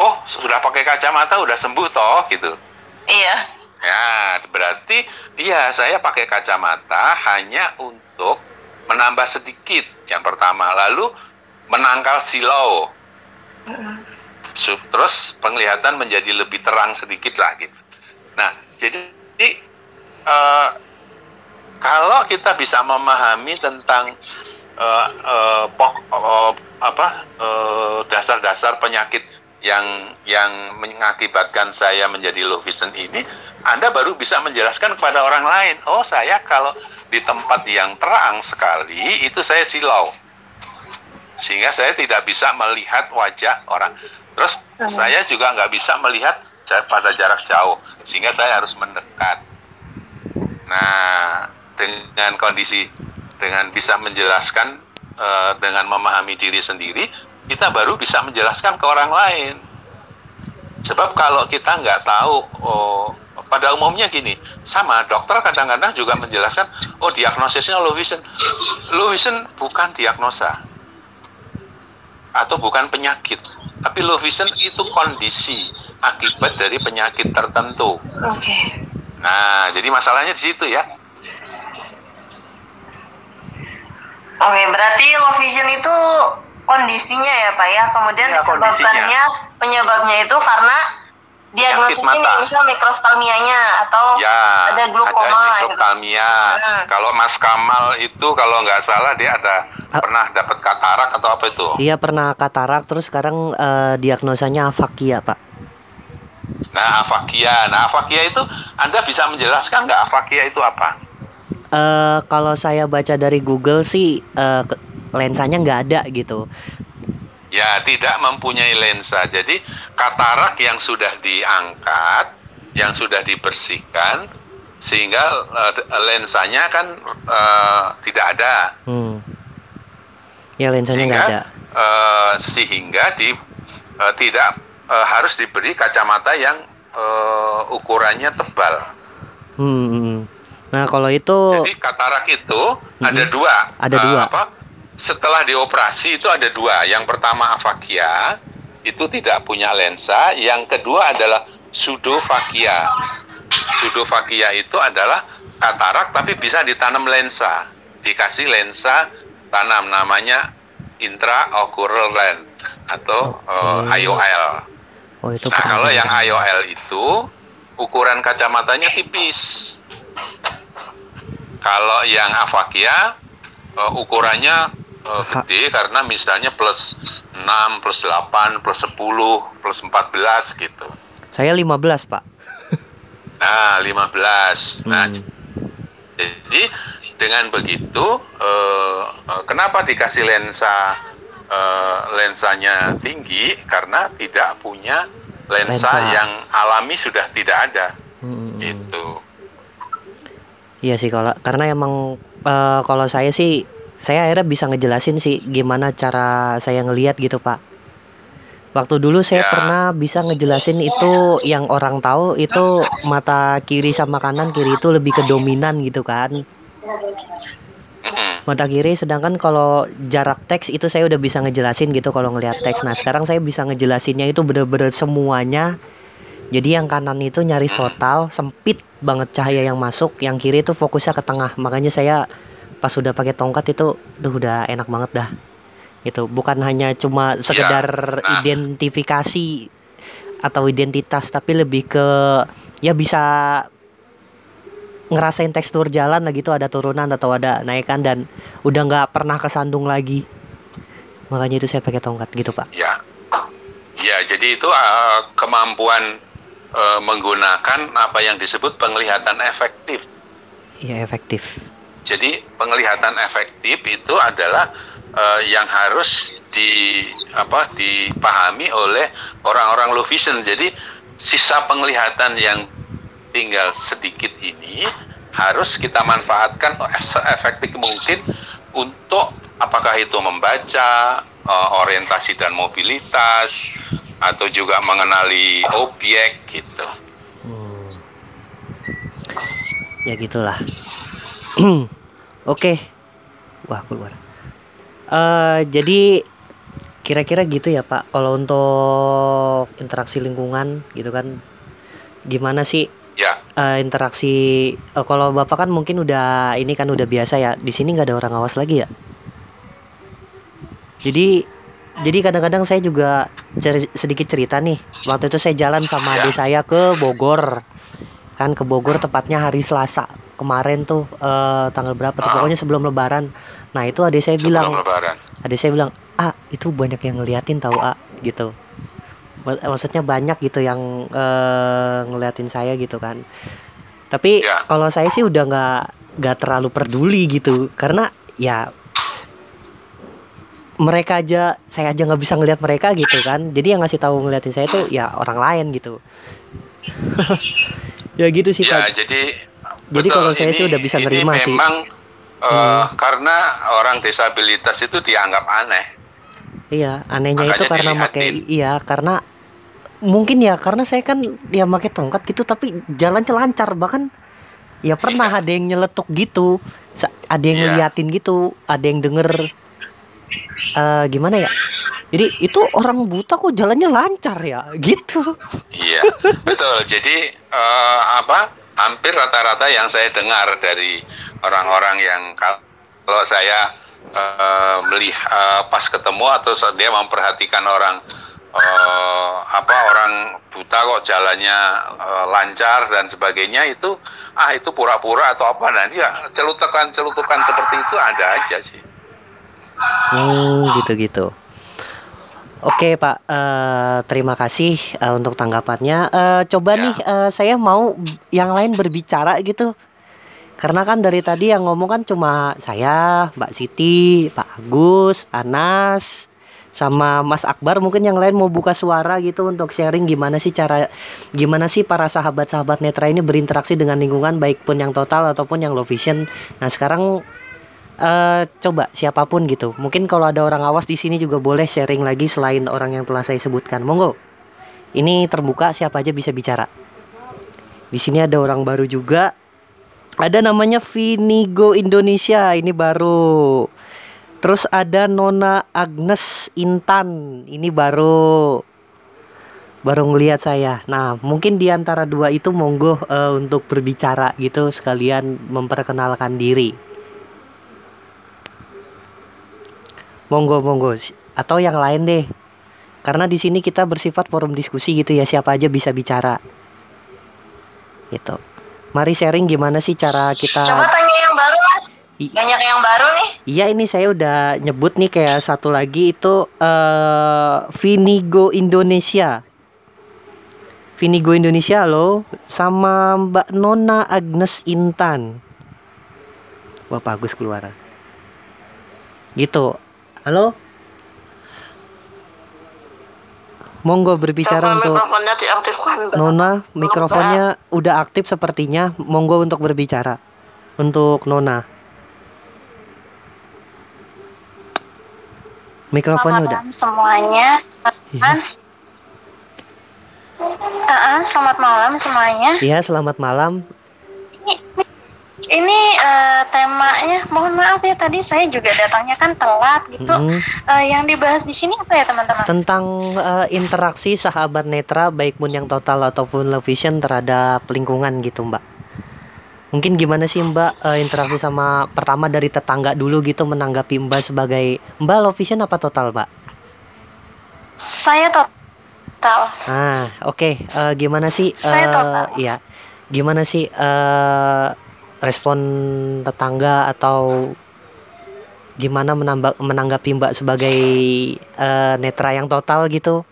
oh sudah pakai kacamata udah sembuh toh gitu. Iya. Ya, berarti iya saya pakai kacamata hanya untuk menambah sedikit yang pertama, lalu menangkal silau. Su- Terus penglihatan menjadi lebih terang sedikit lah gitu. Nah, jadi eh, kalau kita bisa memahami tentang eh, eh, pok, eh, apa dasar-dasar penyakit yang yang mengakibatkan saya menjadi low vision ini, Anda baru bisa menjelaskan kepada orang lain. Oh, saya kalau di tempat yang terang sekali itu saya silau, sehingga saya tidak bisa melihat wajah orang. Terus saya juga nggak bisa melihat pada jarak jauh, sehingga saya harus mendekat. Nah, dengan kondisi dengan bisa menjelaskan eh, dengan memahami diri sendiri, kita baru bisa menjelaskan ke orang lain. Sebab kalau kita nggak tahu, oh, pada umumnya gini, sama dokter kadang-kadang juga menjelaskan, oh diagnosisnya low vision. Low vision bukan diagnosa atau bukan penyakit, tapi low vision itu kondisi akibat dari penyakit tertentu. Oke. Nah, jadi masalahnya di situ ya. Oke, berarti low vision itu kondisinya ya Pak ya. Kemudian Iya, disebabkannya penyebabnya itu karena diagnosis ini mata. misal mikroftalmianya atau Ya, ada glukoma ada gitu. mikroftalmia. Hmm. Kalau Mas Kamal itu kalau nggak salah dia ada Ah. pernah dapat katarak atau apa itu? Iya pernah katarak terus sekarang eh, diagnosanya afakia pak. Nah, afakia. Nah, afakia itu Anda bisa menjelaskan nggak afakia itu apa? Eh kalau saya baca dari Google sih eh, ke- lensanya nggak ada gitu. Ya, tidak mempunyai lensa. Jadi, katarak yang sudah diangkat, yang sudah dibersihkan, sehingga eh, lensanya kan eh, tidak ada. Hmm. Ya lensanya nggak ada. eh, sehingga di eh, tidak eh, harus diberi kacamata yang eh, ukurannya tebal. Hmm, hmm. Nah kalau itu Jadi katarak itu ada dua. Ada Eh, dua. apa? Setelah dioperasi itu ada dua. Yang pertama afakia itu tidak punya lensa. Yang kedua adalah pseudofakia. Pseudofakia itu adalah katarak tapi bisa ditanam lensa. Dikasih lensa tanam namanya intraocular lens atau Oke. eh, IOL. oh itu Nah, kalau yang. IOL itu ukuran kacamatanya tipis. Kalau yang Avakia eh, ukurannya Ha- gede karena misalnya plus 6, plus 8, plus 10, plus 14 gitu. Saya 15 pak. Nah, 15. Nah, Hmm. jadi dengan begitu eh, eh, kenapa dikasih lensa eh, lensanya tinggi karena tidak punya lensa, Lensa. yang alami sudah tidak ada Hmm, itu. Iya sih kalau karena emang eh, kalau saya sih saya akhirnya bisa ngejelasin sih gimana cara saya ngelihat gitu pak. Waktu dulu saya Ya. pernah bisa ngejelasin itu yang orang tahu itu mata kiri sama kanan kiri itu lebih ke dominan gitu kan. Mata kiri sedangkan kalau jarak teks itu saya udah bisa ngejelasin gitu kalau ngelihat teks. Nah sekarang saya bisa ngejelasinnya itu bener-bener semuanya. Jadi yang kanan itu nyaris total sempit banget cahaya yang masuk, yang kiri itu fokusnya ke tengah. Makanya saya pas udah pakai tongkat itu, duh udah enak banget dah. Gitu, bukan hanya cuma sekedar nah. identifikasi atau identitas, tapi lebih ke ya bisa ngerasain tekstur jalan lah gitu ada turunan atau ada naikan dan udah nggak pernah kesandung lagi. Makanya itu saya pakai tongkat gitu pak. Ya, ya. Jadi itu eh, kemampuan eh, menggunakan apa yang disebut penglihatan efektif. Iya efektif. Jadi penglihatan efektif itu adalah eh, yang harus di apa dipahami oleh orang-orang low vision. Jadi sisa penglihatan yang tinggal sedikit ini harus kita manfaatkan efektif mungkin untuk apakah itu membaca uh, orientasi dan mobilitas atau juga mengenali objek gitu. Ya gitulah. Oke. Wah, keluar. Uh, jadi kira-kira gitu ya, Pak. Kalau untuk interaksi lingkungan gitu kan gimana sih Ya. uh, interaksi uh, kalau Bapak kan mungkin udah ini kan udah biasa ya. Di sini nggak ada orang awas lagi ya? Jadi jadi kadang-kadang saya juga cer- sedikit cerita nih. Waktu itu saya jalan sama Ya. adik saya ke Bogor. Kan ke Bogor tepatnya hari Selasa. Kemarin tuh eh, tanggal berapa tuh? Ah. Pokoknya sebelum lebaran. Nah, itu adik saya Sebelum bilang, lebaran. adik saya bilang, "Ah, itu banyak yang ngeliatin tahu, Ah." gitu. Mak- Maksudnya banyak gitu yang eh, ngeliatin saya gitu kan. Tapi Ya. kalau saya sih udah nggak nggak terlalu peduli gitu karena ya mereka aja saya aja nggak bisa ngelihat mereka gitu kan jadi yang ngasih tahu ngeliatin saya tuh ya orang lain gitu ya gitu sih Ya, pak jadi Jadi betul, kalau saya sih ini- udah bisa nerima sih. memang eh, Hmm. karena orang disabilitas itu dianggap aneh. iya anehnya itu Makanya karena dilihatin. pakai iya karena mungkin ya karena saya kan ya pakai tongkat gitu tapi jalannya lancar bahkan ya pernah Iya. ada yang nyeletuk gitu ada yang Iya. ngeliatin gitu ada yang denger eh gimana ya jadi itu orang buta kok jalannya lancar ya gitu Iya, betul. Jadi eh, apa? Hampir rata-rata yang saya dengar dari orang-orang yang kal- kalau saya eh, melihat pas ketemu atau dia memperhatikan orang eh, apa orang buta kok jalannya eh, lancar dan sebagainya itu ah itu pura-pura atau apa nanti ya celutukan-celutukan seperti itu ada aja sih. Hmm, gitu-gitu. Oke Pak, eh, terima kasih eh, untuk tanggapannya. Eh, coba Ya. nih, eh, saya mau yang lain berbicara gitu. Karena kan dari tadi yang ngomong kan cuma saya, Mbak Siti, Pak Agus, Anas, sama Mas Akbar. Mungkin yang lain mau buka suara gitu untuk sharing gimana sih cara, gimana sih para sahabat-sahabat netra ini berinteraksi dengan lingkungan, baik pun yang total ataupun yang low vision. Nah sekarang eh coba siapa pun gitu. Mungkin kalau ada orang awas di sini juga boleh sharing lagi selain orang yang telah saya sebutkan. Monggo. Ini terbuka siapa aja bisa bicara. Di sini ada orang baru juga. Ada namanya Vinigo Indonesia, ini baru. Terus ada Nona Agnes Intan, ini baru. Baru ngelihat saya. Nah, mungkin di antara dua itu monggo eh, untuk berbicara gitu sekalian memperkenalkan diri. Monggo monggo atau yang lain deh. Karena di sini kita bersifat forum diskusi gitu ya, siapa aja bisa bicara. Gitu. Mari sharing gimana sih cara kita Coba tanya yang baru mas. I- Banyak yang baru nih. Iya ini saya udah nyebut nih kayak satu lagi itu eh Vinigo Indonesia. Vinigo Indonesia loh sama Mbak Nona Agnes Intan. Wah bagus keluar. Gitu. Halo? Monggo berbicara Coba untuk mikrofonnya diaktifkan. Nona, mikrofonnya udah aktif sepertinya. Monggo untuk berbicara. Untuk Nona. Mikrofonnya udah. malam semuanya. Iya. Ah, selamat malam semuanya. Iya, selamat malam. Ini eh, temanya, mohon maaf ya tadi saya juga datangnya kan telat gitu. Mm, Eh, yang dibahas di sini apa ya teman-teman? Tentang eh, interaksi sahabat netra baik pun yang total ataupun low vision terhadap lingkungan gitu, Mbak. Mungkin gimana sih Mbak eh, interaksi sama pertama dari tetangga dulu gitu menanggapi Mbak sebagai Mbak low vision apa total, Mbak? Saya total. Ah, oke. Eh, gimana sih? Saya eh, total. Iya. Gimana sih eh, respon tetangga atau gimana menambah menanggapi Mbak sebagai eh, netra yang total gitu?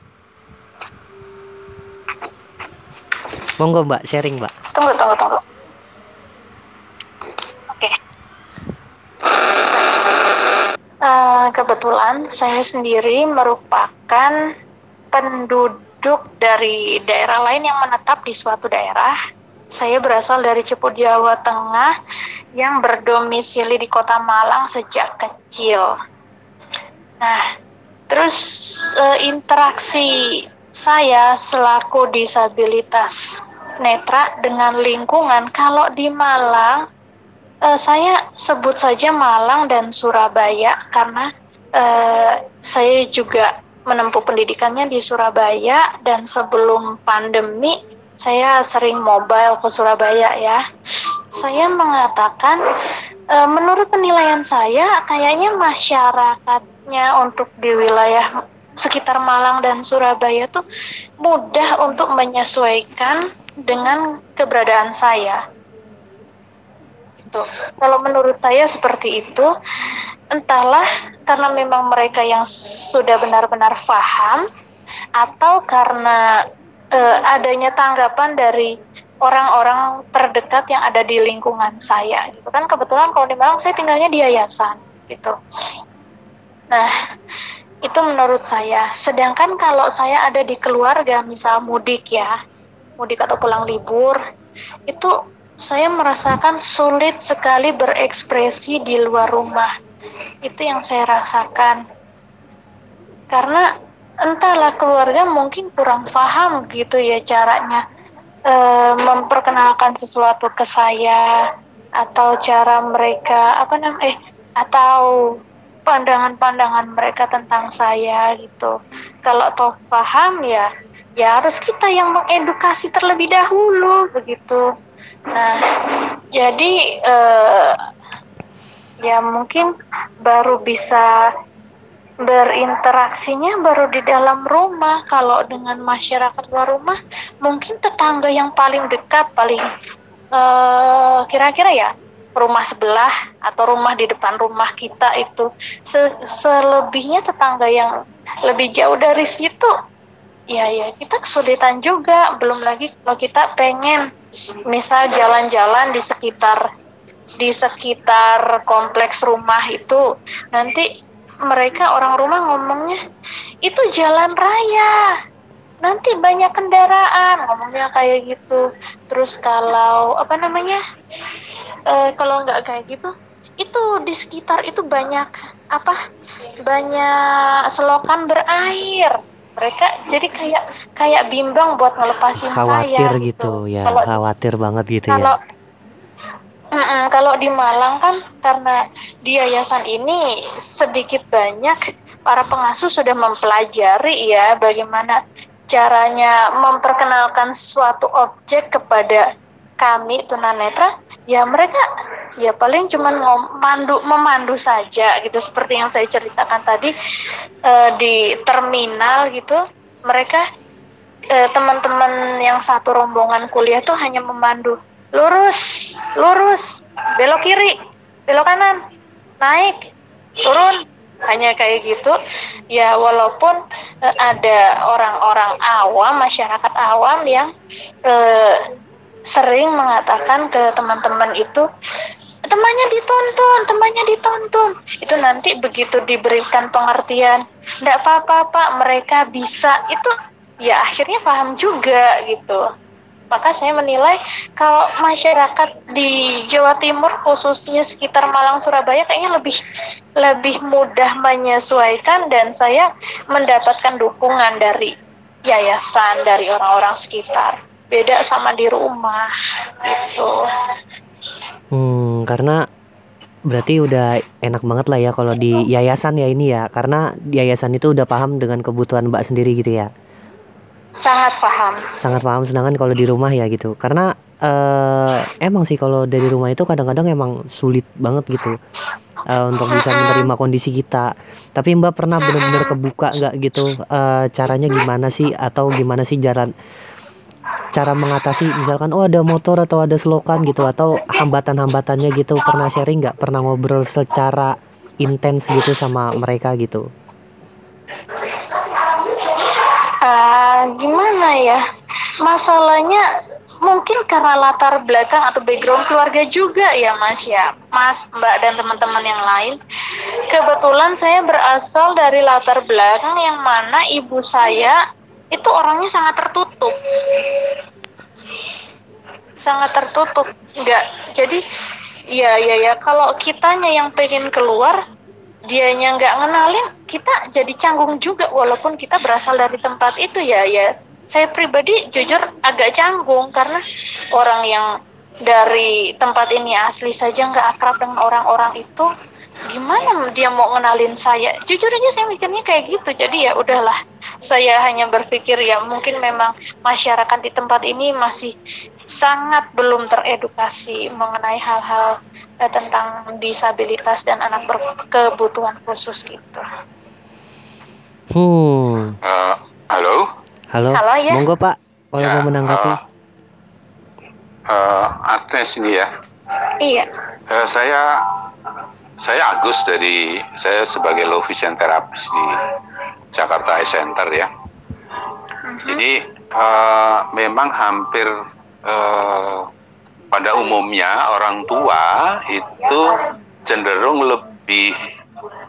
Monggo Mbak, sharing Mbak. Tunggu, tunggu, tunggu. Oke. Eh, kebetulan saya sendiri merupakan penduduk dari daerah lain yang menetap di suatu daerah Saya berasal dari Cepu Jawa Tengah yang berdomisili di Kota Malang sejak kecil. Nah, terus eh, interaksi saya selaku disabilitas netra dengan lingkungan kalau di Malang eh, saya sebut saja Malang dan Surabaya karena eh, saya juga menempuh pendidikannya di Surabaya dan sebelum pandemi saya sering mobile ke Surabaya ya. Saya mengatakan e, menurut penilaian saya kayaknya masyarakatnya untuk di wilayah sekitar Malang dan Surabaya tuh mudah untuk menyesuaikan dengan keberadaan saya. Itu. Kalau menurut saya seperti itu, entahlah karena memang mereka yang sudah benar-benar paham atau karena uh, adanya tanggapan dari orang-orang terdekat yang ada di lingkungan saya gitu. Kan kebetulan kalau di Malang saya tinggalnya di yayasan gitu. Nah itu menurut saya. Sedangkan kalau saya ada di keluarga misal mudik ya mudik atau pulang libur itu saya merasakan sulit sekali berekspresi di luar rumah. Itu yang saya rasakan. Karena entahlah keluarga mungkin kurang paham gitu ya caranya e, memperkenalkan sesuatu ke saya atau cara mereka apa namanya eh atau pandangan-pandangan mereka tentang saya gitu. Kalau toh paham ya ya harus kita yang mengedukasi terlebih dahulu begitu. Nah, jadi eh, ya mungkin baru bisa berinteraksinya baru di dalam rumah. Kalau dengan masyarakat luar rumah, mungkin tetangga yang paling dekat, paling kira kira-kira ya rumah sebelah atau rumah di depan rumah kita itu. Se selebihnya tetangga yang lebih jauh dari situ, ya ya kita kesulitan juga. Belum lagi kalau kita pengen misal jalan-jalan di sekitar di sekitar kompleks rumah itu nanti mereka orang rumah ngomongnya itu jalan raya. Nanti banyak kendaraan ngomongnya kayak gitu. Terus kalau apa namanya e, kalau nggak kayak gitu itu di sekitar itu banyak apa banyak selokan berair. Mereka jadi kayak kayak bimbang buat ngelepasin khawatir saya gitu, gitu. ya kalau, khawatir banget gitu kalau, ya Mm-mm, kalau di Malang kan karena di yayasan ini sedikit banyak para pengasuh sudah mempelajari ya bagaimana caranya memperkenalkan suatu objek kepada kami tunanetra. Ya mereka ya paling cuma memandu memandu saja gitu. Seperti yang saya ceritakan tadi uh, di terminal gitu mereka uh, teman-teman yang satu rombongan kuliah tuh hanya memandu lurus lurus. Belok kiri belok kanan. Naik turun. Hanya kayak gitu. Ya walaupun uh, ada orang-orang awam masyarakat awam yang uh, sering mengatakan ke teman-teman itu temannya ditonton temannya ditonton itu nanti begitu diberikan pengertian tidak apa-apa mereka bisa. Itu ya akhirnya paham juga gitu maka saya menilai kalau masyarakat di Jawa Timur khususnya sekitar Malang Surabaya kayaknya lebih lebih mudah menyesuaikan dan saya mendapatkan dukungan dari yayasan dari orang-orang sekitar. Beda sama di rumah gitu. Hmm karena berarti udah enak banget lah ya kalau di yayasan ya ini ya. Karena yayasan itu udah paham dengan kebutuhan mbak sendiri gitu ya sangat paham. Sangat paham sedangkan kalau di rumah ya gitu. Karena uh, emang sih kalau dari rumah itu kadang-kadang emang sulit banget gitu uh, untuk bisa menerima kondisi kita. Tapi mbak pernah benar-benar kebuka nggak gitu uh, caranya gimana sih? Atau gimana sih jalan cara mengatasi? Misalkan oh ada motor atau ada selokan gitu atau hambatan-hambatannya gitu. Pernah sharing nggak? Pernah ngobrol secara intens gitu sama mereka gitu uh, gimana ya? Masalahnya mungkin karena latar belakang atau background keluarga juga ya mas ya. Mas mbak dan teman-teman yang lain. Kebetulan saya berasal dari latar belakang yang mana ibu saya itu orangnya sangat tertutup. Sangat tertutup nggak. Jadi ya ya ya kalau kitanya yang pengen keluar dianya nggak ngenalin kita jadi canggung juga walaupun kita berasal dari tempat itu ya ya. Saya pribadi jujur agak canggung karena orang yang dari tempat ini asli saja nggak akrab dengan orang-orang itu gimana dia mau ngenalin saya? Jujur aja saya mikirnya kayak gitu jadi ya udahlah. Saya hanya berpikir ya mungkin memang masyarakat di tempat ini masih sangat belum teredukasi mengenai hal-hal eh, tentang disabilitas dan anak berkebutuhan khusus gitu. Hmm. Eh, halo, Halo. Halo, ya. Monggo Pak, kalau Ya, mau menanggapi. eh, eh, Agnes ini ya. Iya. Eh, saya saya Agus dari saya sebagai low vision therapist di Jakarta Eye Center ya. Jadi eh, memang hampir eh, pada umumnya orang tua itu cenderung lebih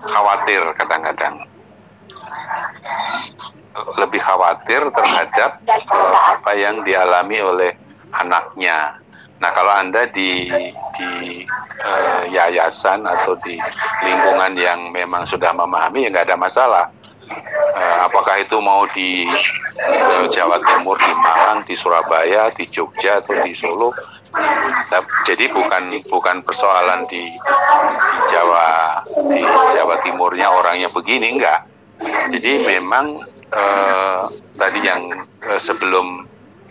khawatir kadang-kadang lebih khawatir terhadap eh, apa yang dialami oleh anaknya. Nah, kalau Anda di di eh, yayasan atau di lingkungan yang memang sudah memahami ya nggak ada masalah. Eh, apakah itu mau di eh, Jawa Timur, di Malang, di Surabaya, di Jogja atau di Solo. Jadi bukan bukan persoalan di di Jawa di Jawa Timurnya orangnya begini enggak. Jadi memang eh, tadi yang eh, sebelum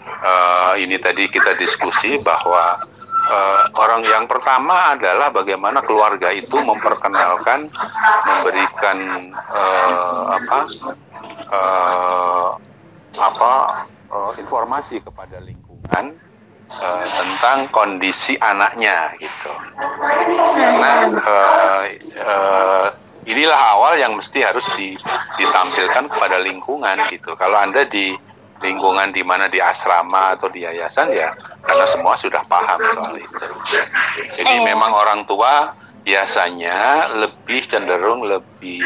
eh, ini tadi kita diskusi bahwa eh, orang yang pertama adalah bagaimana keluarga itu memperkenalkan, memberikan eh, apa eh, apa eh, informasi kepada lingkungan eh, tentang kondisi anaknya gitu. Karena eh, eh, inilah awal yang mesti harus di- ditampilkan kepada lingkungan gitu. Kalau anda di lingkungan di mana di asrama atau di yayasan ya karena semua sudah paham soal itu. Jadi Eh. memang orang tua biasanya lebih cenderung lebih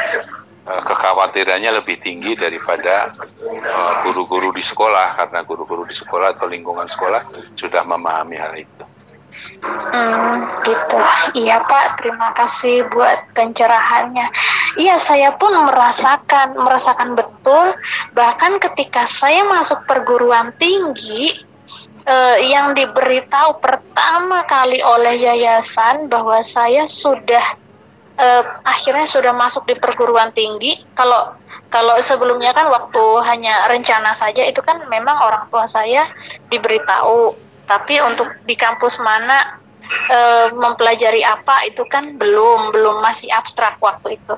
eh, kekhawatirannya lebih tinggi daripada eh, guru-guru di sekolah karena guru-guru di sekolah atau lingkungan sekolah sudah memahami hal itu. Hmm, gitu. Iya Pak, terima kasih buat pencerahannya. Iya, saya pun merasakan merasakan betul. Bahkan ketika saya masuk perguruan tinggi, eh, yang diberitahu pertama kali oleh yayasan bahwa saya sudah eh, akhirnya sudah masuk di perguruan tinggi. Kalau kalau sebelumnya kan waktu hanya rencana saja itu kan memang orang tua saya diberitahu. Tapi untuk di kampus mana eh, mempelajari apa itu kan belum belum masih abstrak waktu itu.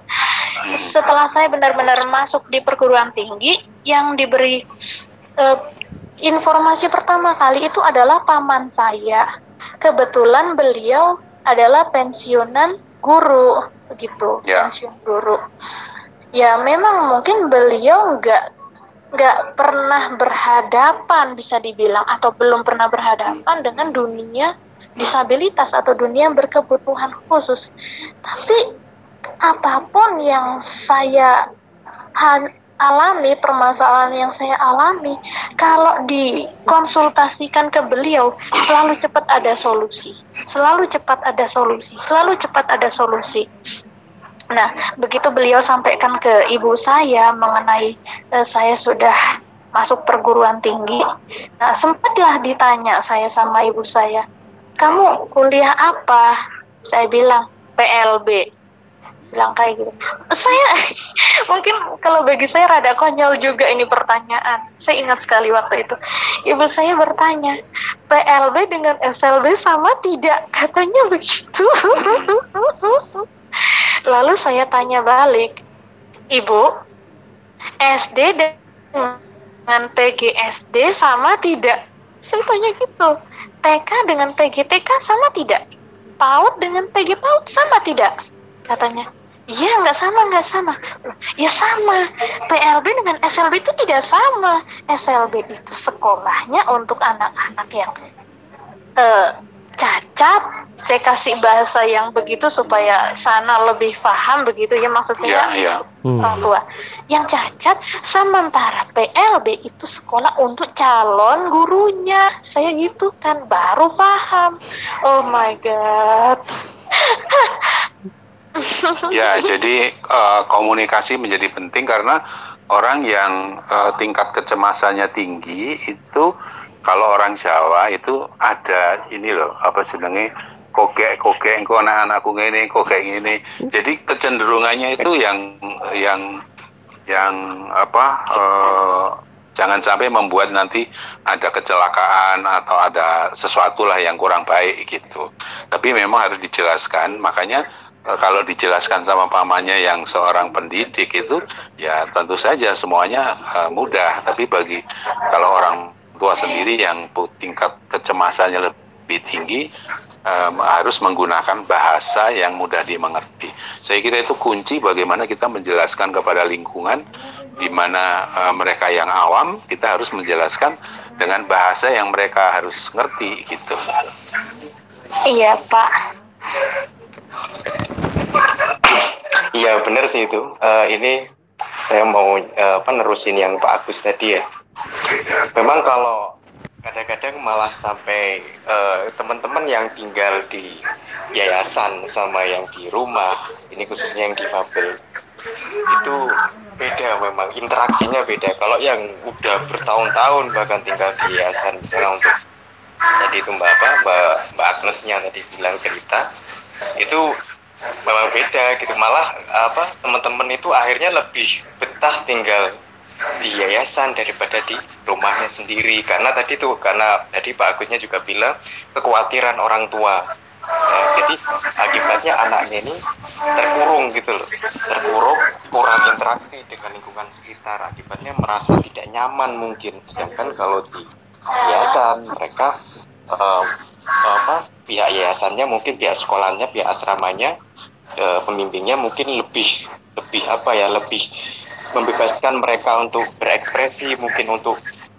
Setelah saya benar-benar masuk di perguruan tinggi yang diberi eh, informasi pertama kali itu adalah paman saya. Kebetulan beliau adalah pensiunan guru begitu, Ya. pensiun guru. Ya memang mungkin beliau nggak nggak pernah berhadapan bisa dibilang atau belum pernah berhadapan dengan dunia disabilitas atau dunia berkebutuhan khusus. Tapi apa pun yang saya alami, permasalahan yang saya alami, kalau dikonsultasikan ke beliau, selalu cepat ada solusi. Selalu cepat ada solusi. Selalu cepat ada solusi. Nah, begitu beliau sampaikan ke ibu saya mengenai eh, saya sudah masuk perguruan tinggi. Nah, sempatlah ditanya saya sama ibu saya, "Kamu kuliah apa?" Saya bilang, "PLB." Bilang kayak gitu. Saya mungkin kalau bagi saya rada konyol juga ini pertanyaan. Saya ingat sekali waktu itu. Ibu saya bertanya, "PLB dengan SLB sama tidak?" Katanya begitu. Lalu saya tanya balik, Ibu, SD dengan PGSD sama tidak? Saya tanya gitu. TK dengan PGTK sama tidak? PAUD dengan PG PAUD sama tidak? Katanya, iya nggak sama, nggak sama. Ya sama, PLB dengan SLB itu tidak sama. SLB itu sekolahnya untuk anak-anak yang eh, cacat saya kasih bahasa yang begitu supaya sana lebih paham begitu ya maksudnya Iya, iya. Hmm. orang tua. Yang cacat sementara PLB itu sekolah untuk calon gurunya. Saya gitu kan baru paham. Oh my god. Ya, jadi eh, komunikasi menjadi penting karena orang yang eh, tingkat kecemasannya tinggi itu kalau orang Jawa itu ada ini loh apa senenge kokek kokek engko anak-anakku ngene kokek ngene. Jadi kecenderungannya itu yang yang yang apa eh, jangan sampai membuat nanti ada kecelakaan atau ada sesuatu lah yang kurang baik gitu. Tapi memang harus dijelaskan, makanya eh, kalau dijelaskan sama pamannya yang seorang pendidik itu ya tentu saja semuanya eh, mudah. Tapi bagi kalau orang tua sendiri yang tingkat kecemasannya lebih tinggi em, harus menggunakan bahasa yang mudah dimengerti. Saya kira itu kunci bagaimana kita menjelaskan kepada lingkungan di mana eh, mereka yang awam kita harus menjelaskan dengan bahasa yang mereka harus ngerti gitu. iya pak Iya benar sih itu. Eh, ini saya mau eh, apa nerusin yang Pak Agus tadi ya. Memang kalau kadang-kadang malah sampai eh, teman-teman yang tinggal di yayasan sama yang di rumah, ini khususnya yang difabel, itu beda memang interaksinya beda. Kalau yang udah bertahun-tahun bahkan tinggal di yayasan misalnya untuk tadi itu Mbak apa Mbak Mbak Agnesnya tadi bilang cerita itu memang beda gitu malah apa teman-teman itu akhirnya lebih betah tinggal di yayasan daripada di rumahnya sendiri. Karena tadi tuh karena tadi Pak Agusnya juga bilang kekhawatiran orang tua. Nah, jadi akibatnya anaknya ini terkurung gitu loh. Terkurung kurang interaksi dengan lingkungan sekitar. Akibatnya merasa tidak nyaman mungkin. Sedangkan kalau di yayasan mereka eh, apa pihak yayasannya mungkin pihak sekolahnya pihak asramanya eh, pembimbingnya mungkin lebih lebih apa ya lebih membebaskan mereka untuk berekspresi mungkin untuk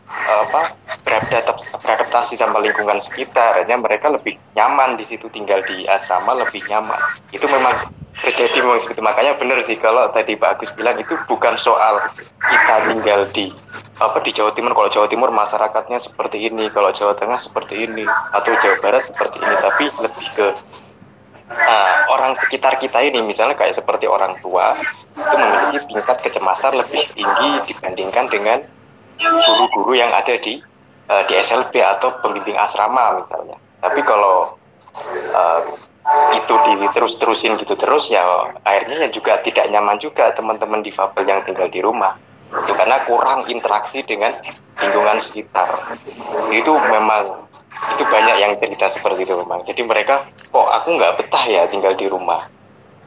eh, apa beradaptasi, beradaptasi sama lingkungan sekitar. Hanya mereka lebih nyaman di situ tinggal di asrama lebih nyaman. Itu memang terjadi memang seperti makanya benar sih kalau tadi Pak Agus bilang itu bukan soal kita tinggal di apa di Jawa Timur. Kalau Jawa Timur masyarakatnya seperti ini kalau Jawa Tengah seperti ini atau Jawa Barat seperti ini. Tapi lebih ke ah, orang sekitar kita ini misalnya kayak seperti orang tua itu memiliki tingkat kecemasan lebih tinggi dibandingkan dengan guru-guru yang ada di eh, di SLB atau pembimbing asrama misalnya. Tapi kalau eh, itu diterus-terusin gitu terus ya akhirnya ya juga tidak nyaman juga teman-teman difabel yang tinggal di rumah. Itu karena kurang interaksi dengan lingkungan sekitar. Itu memang itu banyak yang cerita seperti itu memang jadi mereka kok aku nggak betah ya tinggal di rumah?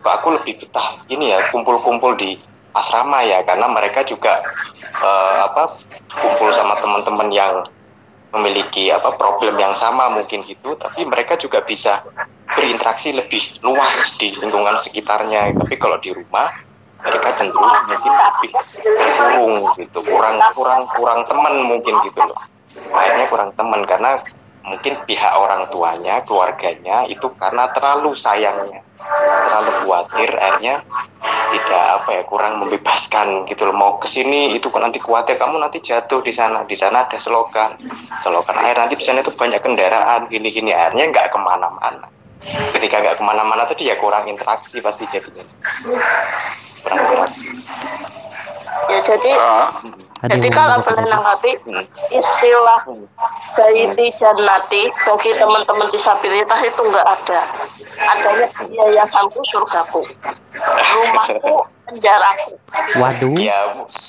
Kok aku lebih betah ini ya kumpul-kumpul di asrama ya? Karena mereka juga eh, apa kumpul sama teman-teman yang memiliki apa problem yang sama mungkin gitu. Tapi mereka juga bisa berinteraksi lebih luas di lingkungan sekitarnya. Tapi kalau di rumah mereka cenderung mungkin lebih terkurung gitu. Kurang kurang kurang teman mungkin gitu loh. Akhirnya kurang teman karena mungkin pihak orang tuanya keluarganya itu karena terlalu sayangnya. Terlalu khawatir akhirnya tidak apa ya kurang membebaskan gitu loh. Mau ke sini itu kan nanti khawatir. Kamu nanti jatuh di sana. Di sana ada selokan. Selokan air nanti di sana itu banyak kendaraan. Gini gini akhirnya nggak ke mana-mana. Ketika nggak ke mana-mana tadi ya kurang interaksi pasti jadinya. Kurang interaksi. Ya jadi Eh, Ada jadi kalau boleh nanggapi Hmm. istilah baiti jannati bagi teman-teman disabilitas itu enggak ada. Adanya yayasanku surgaku. Rumahku penjaraku Waduh. ya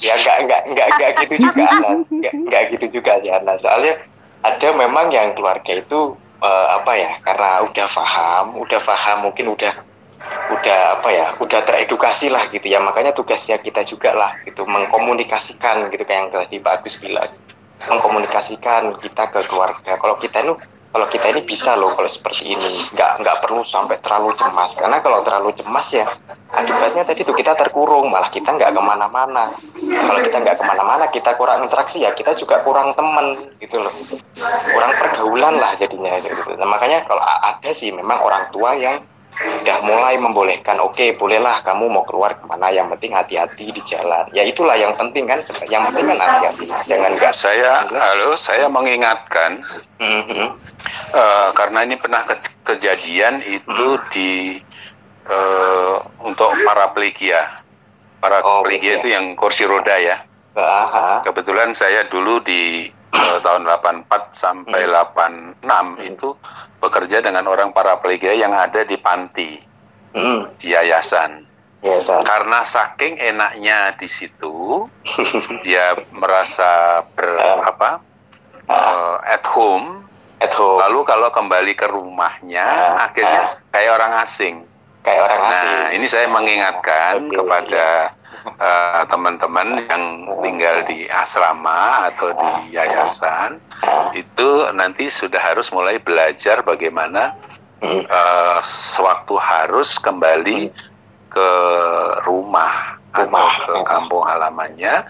ya nggak nggak nggak nggak gitu juga Anas. Nggak nggak gitu juga sih Anas. Soalnya ada memang yang keluarga itu eh, apa ya karena udah paham udah paham mungkin udah udah apa ya udah teredukasi lah gitu ya. Makanya tugasnya kita juga lah gitu mengkomunikasikan gitu kayak yang tadi Pak Agus bilang. Mengkomunikasikan kita ke keluarga. Kalau kita ini kalau kita ini bisa loh kalau seperti ini. Nggak nggak perlu sampai terlalu cemas. Karena kalau terlalu cemas ya akibatnya tadi tuh kita terkurung. Malah kita nggak ke mana-mana. Kalau kita nggak ke mana-mana kita kurang interaksi ya kita juga kurang temen gitu loh. Kurang pergaulan lah jadinya gitu. Nah, makanya kalau ada sih memang orang tua yang udah mulai membolehkan oke bolehlah kamu mau keluar ke mana yang penting hati-hati di jalan ya itulah yang penting kan yang penting kan hati-hati jangan nggak Saya, halo, saya mengingatkan Mhm. eh, karena ini pernah ke- kejadian itu di eh, untuk para pelikia, para Oh, pelikia pelikia. itu yang kursi roda ya. Aha. Kebetulan saya dulu di eh, tahun 84 sampai 86 itu bekerja dengan orang para pelikia yang ada di panti, Mhm. di yayasan. ya San. Karena saking enaknya di situ, dia merasa ber apa eh, at home. at home Lalu kalau kembali ke rumahnya, Ah, akhirnya kayak orang asing. kayak orang asing Nah, ini saya mengingatkan Oke. kepada eh, teman-teman yang tinggal di asrama atau di yayasan, itu nanti sudah harus mulai belajar bagaimana eh, sewaktu harus kembali ke rumah atau ke kampung halamannya,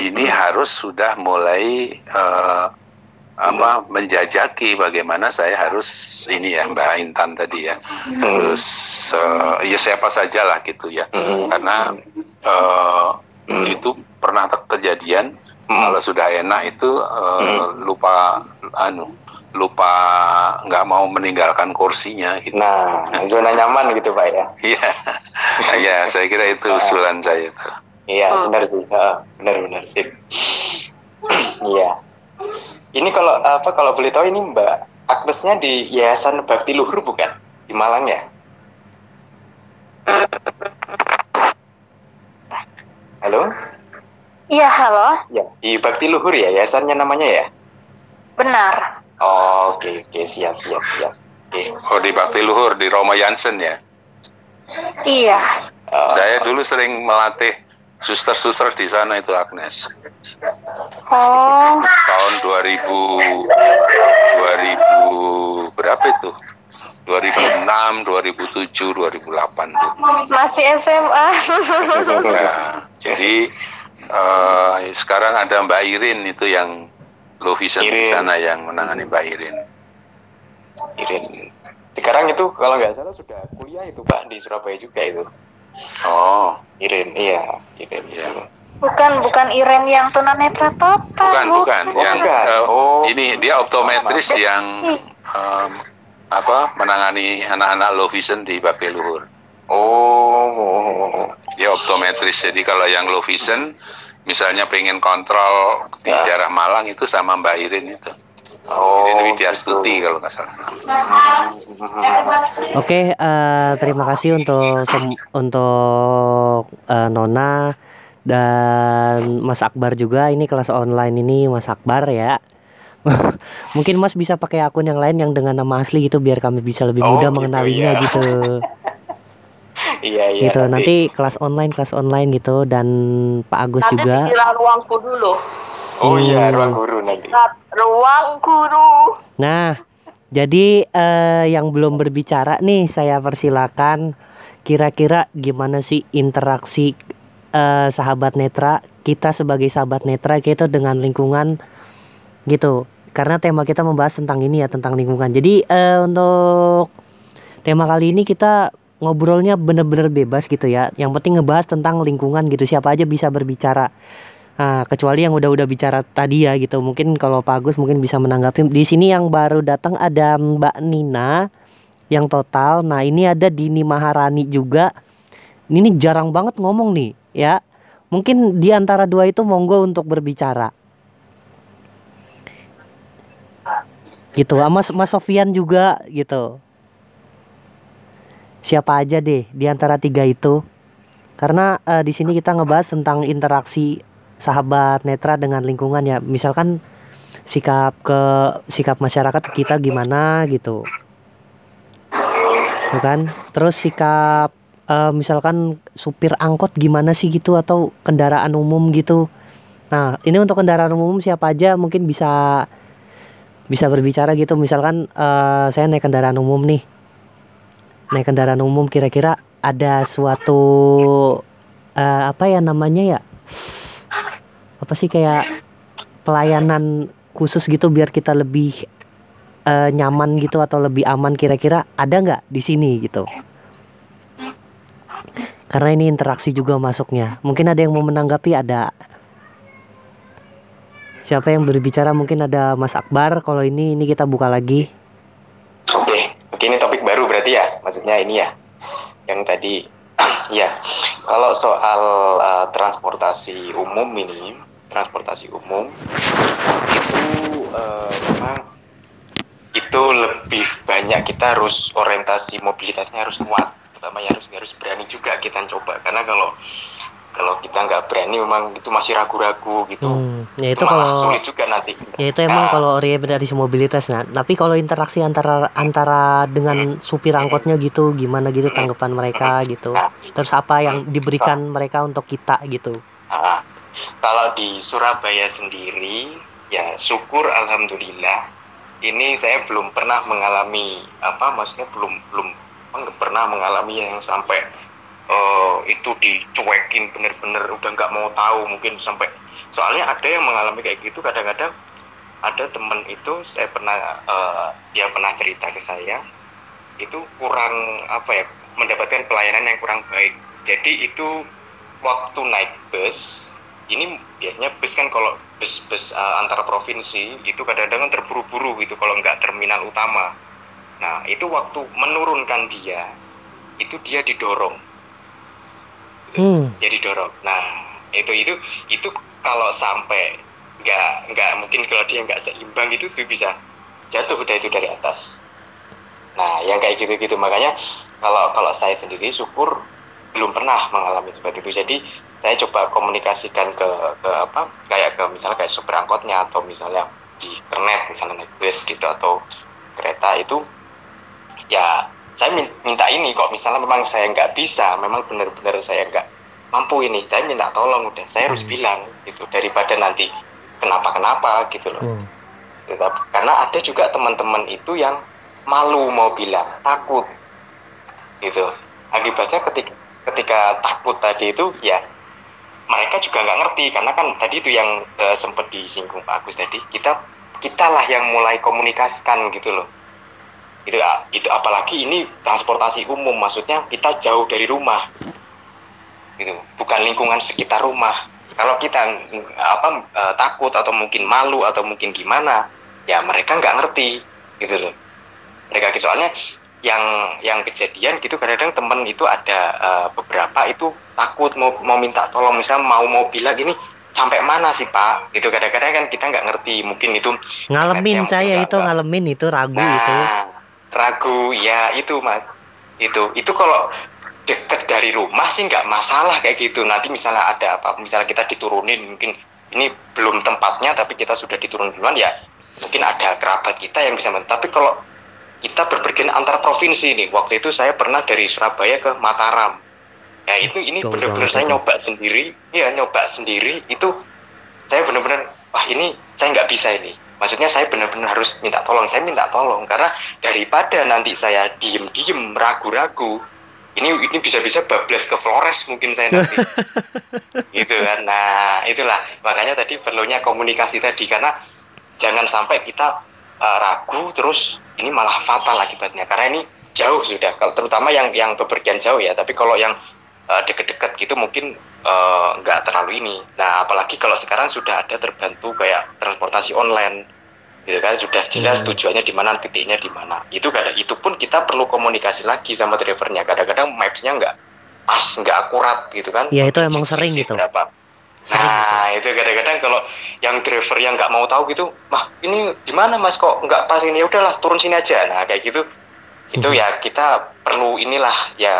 ini harus sudah mulai eh, apa menjajaki bagaimana saya harus ini ya Mbak Intan tadi ya. Terus eh, ya siapa saja lah gitu ya. Mhm. karena eh, Hmm. itu pernah ter- kejadian Hmm. kalau sudah enak itu eh, Hmm. lupa anu lupa nggak mau meninggalkan kursinya gitu. Nah zona nyaman gitu pak ya? Iya. Ya saya kira itu usulan saya tuh. Iya benar sih. Heeh, benar benar sip. Iya ini kalau apa kalau boleh tahu ini mbak Agnesnya di Yayasan Bakti Luhur bukan? Di Malang ya? Halo? Iya, halo. ya di Bakti Luhur ya yayasannya namanya ya? Benar. Oh, oke oke siap siap siap. Oke. Oh di Bakti Luhur di Roma Jansen ya? Iya. Eh, saya dulu sering melatih suster-suster di sana itu Agnes. Oh, tahun 2000 2000 berapa itu? 2006 2007 2008 tuh. Masih SMA. Nah, jadi eh, sekarang ada Mbak Irin itu yang low vision di sana yang menangani Mbak Irin. Irin. Sekarang itu kalau nggak salah sudah kuliah itu pak di Surabaya juga itu oh Irin iya Irin Iya. bukan bukan Iren yang tunanetra total. bukan bukan Oh, yang bukan. eh, Oh. ini dia optometris yang em, apa menangani anak-anak low vision di Bakti Luhur oh dia optometris jadi kalau yang low vision misalnya pengen kontrol di Ya. daerah Malang itu sama Mbak Irin itu oh Irin Widya Stuti gitu. kalau nggak salah Oke, eh, terima kasih untuk sem- untuk eh, Nona dan Mas Akbar juga. Ini kelas online ini Mas Akbar ya. Mungkin Mas bisa pakai akun yang lain yang dengan nama asli gitu biar kami bisa lebih Oh, mudah gitu, mengenalinya ya. gitu. iya iya gitu. Nanti kelas online kelas online gitu dan Pak Agus Nanti juga. dikira ruang guru loh. Oh iya Hmm. ruang guru nanti Ruang guru. Nah, jadi eh, yang belum berbicara nih saya persilakan kira-kira gimana sih interaksi eh, sahabat netra kita sebagai sahabat netra kita dengan lingkungan gitu. Karena tema kita membahas tentang ini ya tentang lingkungan. Jadi eh, untuk tema kali ini kita ngobrolnya bener-bener bebas gitu ya. Yang penting ngebahas tentang lingkungan gitu. Siapa aja bisa berbicara. Nah, kecuali yang udah-udah bicara tadi ya gitu. Mungkin kalau Pak Agus mungkin bisa menanggapi. Di sini yang baru datang ada Mbak Nina yang total. Nah, ini ada Dini Maharani juga. Ini jarang banget ngomong nih, ya. Mungkin di antara dua itu monggo untuk berbicara. Gitu, sama Mas Sofian juga gitu. Siapa aja deh di antara tiga itu. Karena eh, di sini kita ngebahas tentang interaksi sahabat netra dengan lingkungan ya. Misalkan sikap ke sikap masyarakat kita gimana gitu. Ya kan? Terus sikap eh, misalkan supir angkot gimana sih gitu atau kendaraan umum gitu. Nah ini untuk kendaraan umum siapa aja mungkin bisa bisa berbicara gitu. Misalkan eh, saya naik kendaraan umum nih. Naik kendaraan umum kira-kira ada suatu eh, apa ya namanya ya apa sih kayak pelayanan khusus gitu biar kita lebih eh, nyaman gitu atau lebih aman kira-kira ada nggak di sini gitu? Karena ini interaksi juga masuknya. Mungkin ada yang mau menanggapi? Ada. Siapa yang berbicara? Mungkin ada Mas Akbar. Kalau ini ini kita buka lagi. Oke, oke ini topik baru berarti ya, maksudnya ini ya, yang tadi, ya, kalau soal uh, transportasi umum ini, transportasi umum itu uh, memang itu lebih banyak kita harus orientasi mobilitasnya harus kuat, terutama ya harus harus berani juga kita coba, karena kalau kalau kita nggak berani memang itu masih ragu-ragu gitu, Hmm, ya itu malah kalau sulit juga nanti. ya itu emang Nah, kalau orientasi mobilitas nah tapi kalau interaksi antara antara dengan supir angkotnya gitu gimana gitu tanggapan mereka gitu. Nah, terus apa yang diberikan mereka untuk kita gitu. Ah, kalau di Surabaya sendiri, ya syukur alhamdulillah. Ini saya belum pernah mengalami apa, maksudnya belum belum pernah mengalami yang sampai eh, itu dicuekin bener-bener udah nggak mau tahu mungkin sampai soalnya ada yang mengalami kayak gitu kadang-kadang ada temen itu saya pernah eh, dia pernah cerita ke saya itu kurang apa ya mendapatkan pelayanan yang kurang baik jadi itu waktu naik bus ini biasanya bus kan kalau bus-bus uh, antar provinsi itu kadang-kadang kan terburu-buru gitu kalau nggak terminal utama. Nah itu waktu menurunkan dia itu dia didorong. Gitu. hmm. Dia didorong. Nah itu itu itu kalau sampai nggak nggak mungkin kalau dia nggak seimbang itu tuh bisa jatuh udah itu dari atas. Nah yang kayak gitu-gitu. Makanya kalau kalau saya sendiri syukur belum pernah mengalami seperti itu. Jadi saya coba komunikasikan ke ke apa kayak ke misalnya kayak supir angkotnya atau misalnya di internet misalnya naik bus gitu atau kereta itu ya saya min- minta ini kok misalnya memang saya nggak bisa memang benar-benar saya nggak mampu ini saya minta tolong udah saya harus Hmm. bilang gitu daripada nanti kenapa kenapa gitu loh hmm. Karena ada juga teman-teman itu yang malu mau bilang takut gitu akibatnya ketika ketika takut tadi itu ya mereka juga nggak ngerti karena kan tadi itu yang eh, sempat disinggung Pak Agus tadi kita kitalah yang mulai komunikasikan gitu loh. Itu ah, itu apalagi ini transportasi umum maksudnya kita jauh dari rumah. Gitu bukan lingkungan sekitar rumah. Kalau kita apa eh, takut atau mungkin malu atau mungkin gimana ya mereka nggak ngerti gitu loh. Mereka soalnya yang yang kejadian gitu kadang-kadang temen itu ada eh, beberapa itu takut mau mau minta tolong misalnya mau mau bilang ini sampai mana sih pak gitu kadang-kadang kan kita nggak ngerti mungkin itu ngalamin saya itu ngalamin itu ragu itu Nah, ragu ya itu mas. Itu itu kalau deket dari rumah sih nggak masalah kayak gitu. Nanti misalnya ada apa, misalnya kita diturunin mungkin ini belum tempatnya tapi kita sudah diturun duluan ya mungkin ada kerabat kita yang bisa bantu. Tapi kalau kita berpergian antar provinsi nih, waktu itu saya pernah dari Surabaya ke Mataram. Ya itu ini benar-benar saya nyoba sendiri, ya nyoba sendiri. Itu saya benar-benar wah ini saya nggak bisa ini. Maksudnya saya benar-benar harus minta tolong. Saya minta tolong karena daripada nanti saya diem-diem ragu-ragu ini ini bisa-bisa bablas ke Flores mungkin saya nanti. Gitu kan. Nah itulah. Makanya tadi perlunya komunikasi tadi karena jangan sampai kita uh, ragu terus ini malah fatal akibatnya. Karena ini jauh sudah. Kalau terutama yang yang bepergian jauh ya. Tapi kalau yang uh, deket-deket gitu mungkin uh, nggak terlalu ini. Nah apalagi kalau sekarang sudah ada terbantu kayak transportasi online. Gitu kan? Sudah jelas Hmm. tujuannya di mana titiknya di mana. Itu kadang itu pun kita perlu komunikasi lagi sama drivernya. Kadang-kadang mapsnya nggak pas nggak akurat gitu kan? Ya, itu emang sering gitu. berapa. Sering. Nah, itu kadang-kadang kalau yang driver yang nggak mau tahu gitu, mah ini di mana mas kok nggak pas ini? Ya udahlah turun sini aja. Nah kayak gitu, itu Mhm. ya kita perlu inilah ya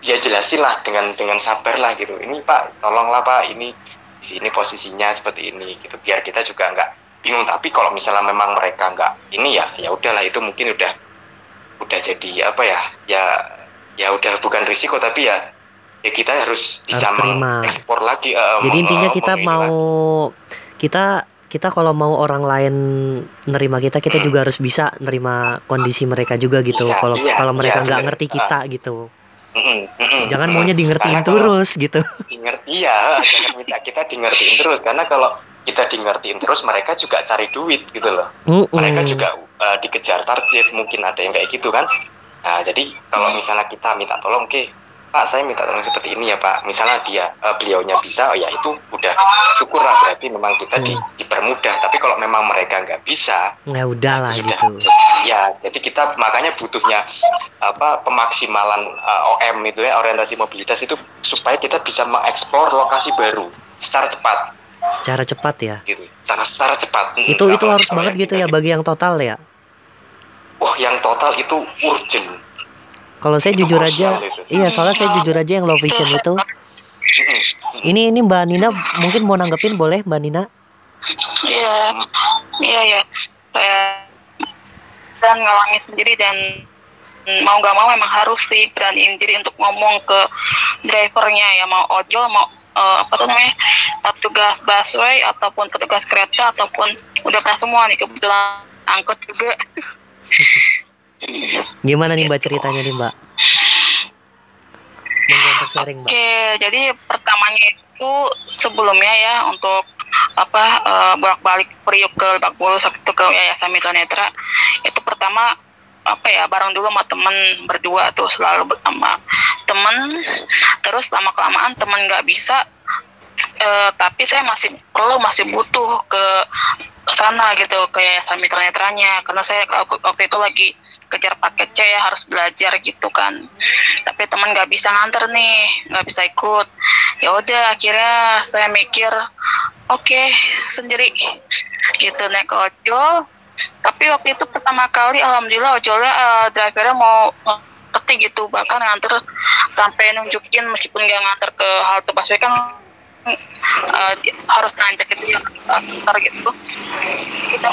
ya jelasin lah dengan dengan sabar lah gitu. Ini pak, tolonglah pak, ini di sini posisinya seperti ini gitu. Biar kita juga nggak bingung. Tapi kalau misalnya memang mereka nggak ini ya, ya udahlah itu mungkin udah udah jadi apa ya ya ya udah bukan risiko tapi ya ya kita harus bisa Harus terima. mengekspor lagi eh, Jadi intinya kita mau lagi. kita kita kalau mau orang lain nerima kita kita juga harus bisa nerima kondisi mereka juga gitu. Bisa, Kalau iya, kalau mereka iya, nggak bener. ngerti Ah. kita gitu. Mm-mm, mm-mm, Jangan mm-mm. maunya di ngertiin Karena terus gitu. di ngerti ya jangan minta kita di ngertiin terus karena kalau kita di ngertiin terus mereka juga cari duit gitu loh Mm-mm. mereka juga uh, dikejar target mungkin ada yang kayak gitu kan nah jadi kalau misalnya kita minta tolong oke pak saya minta tolong seperti ini ya pak misalnya dia uh, beliaunya bisa oh ya itu udah syukur lah berarti memang kita di- Hmm. dipermudah tapi kalau memang mereka nggak bisa Ya udahlah sudah gitu. ya jadi kita makanya butuhnya apa pemaksimalan uh, OM itu ya orientasi mobilitas itu supaya kita bisa mengeksplor lokasi baru secara cepat Secara cepat ya. gitu secara secara cepat Mm, Itu itu harus banget gitu ya bagi yang total ya. wah yang total itu urgent Kalau saya Itu jujur aja, itu. iya soalnya saya jujur aja yang low vision itu. Ini ini Mbak Nina mungkin mau nanggepin boleh Mbak Nina? Iya, iya ya. Saya dan ngalamin sendiri dan mau nggak mau memang harus sih beraniin diri untuk ngomong ke drivernya ya mau ojol mau eh, apa tuh namanya petugas busway ataupun petugas kereta ataupun udah pernah semua nih kebetulan angkot juga Gimana nih Mbak ceritanya nih Mbak? Sharing Mbak. Oke, jadi pertamanya itu sebelumnya ya untuk apa eh, bolak-balik Priuk ke Lebak Bulus itu ke Yayasan Mitra Netra itu pertama apa ya bareng dulu sama temen berdua tuh selalu bersama temen terus lama kelamaan temen nggak bisa eh, tapi saya masih perlu masih butuh ke sana gitu ke Yayasan Mitra Netranya karena saya waktu itu lagi kejar paket C ya harus belajar gitu kan. Tapi teman nggak bisa nganter nih nggak bisa ikut. Ya udah akhirnya saya mikir oke sendiri. Gitu naik ojol. Tapi waktu itu pertama kali alhamdulillah ojolnya eh, drivernya mau ngerti gitu. Bahkan nganter sampai nunjukin meskipun nggak nganter ke halte busway kan di- harus nanjak gitu ya nganter gitu. Kita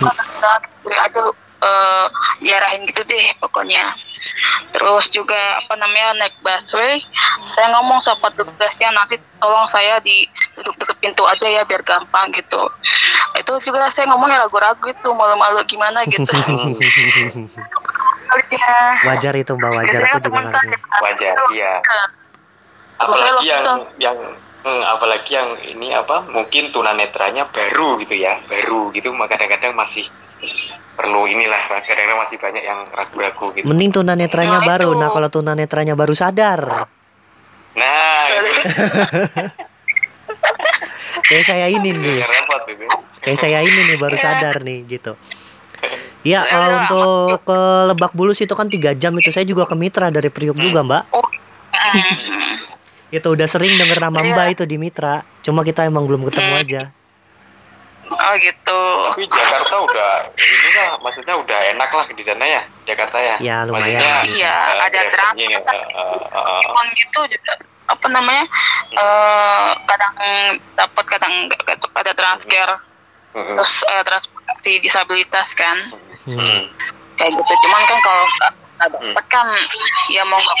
kita aja eh, diarahin gitu deh pokoknya. Terus juga apa namanya naik busway. Saya ngomong sama petugasnya nanti tolong saya di duduk deket pintu aja ya biar gampang gitu. Itu juga saya ngomongnya ragu-ragu itu malu-malu gimana gitu. Ya Wajar itu Mbak wajar. Aku juga ngerti. wajar iya. Apalagi yang yang hmm, apalagi yang ini apa mungkin tunanetranya baru gitu ya baru gitu. Maka kadang-kadang masih perlu inilah kadang-kadang masih banyak yang ragu-ragu gitu Mending tunanetranya Nah, baru. itu. Nah kalau tunanetranya baru sadar, nah itu kayak saya ini nih, yang repot itu kayak saya ini nih baru Iya. sadar nih gitu. Ya Iya, eh, iya. untuk ke Lebak Bulus itu kan tiga jam itu saya juga ke Mitra dari Priuk juga Mbak. Hmm. Itu udah sering denger nama Iya. Mbak itu di Mitra. Cuma kita emang belum ketemu Hmm. aja. Oh gitu tapi Jakarta udah ini lah maksudnya udah enak lah di sana ya Jakarta ya Ya, lumayan. Maksudnya, Iya, eh, ada transport. eh, eh, Cuman gitu juga apa namanya eh kadang dapat kadang enggak gitu. ada transfer mm, mm, terus eh, transportasi disabilitas kan Hmm. kayak gitu cuman kan kalau nggak nggak dapat kan ya mau nggak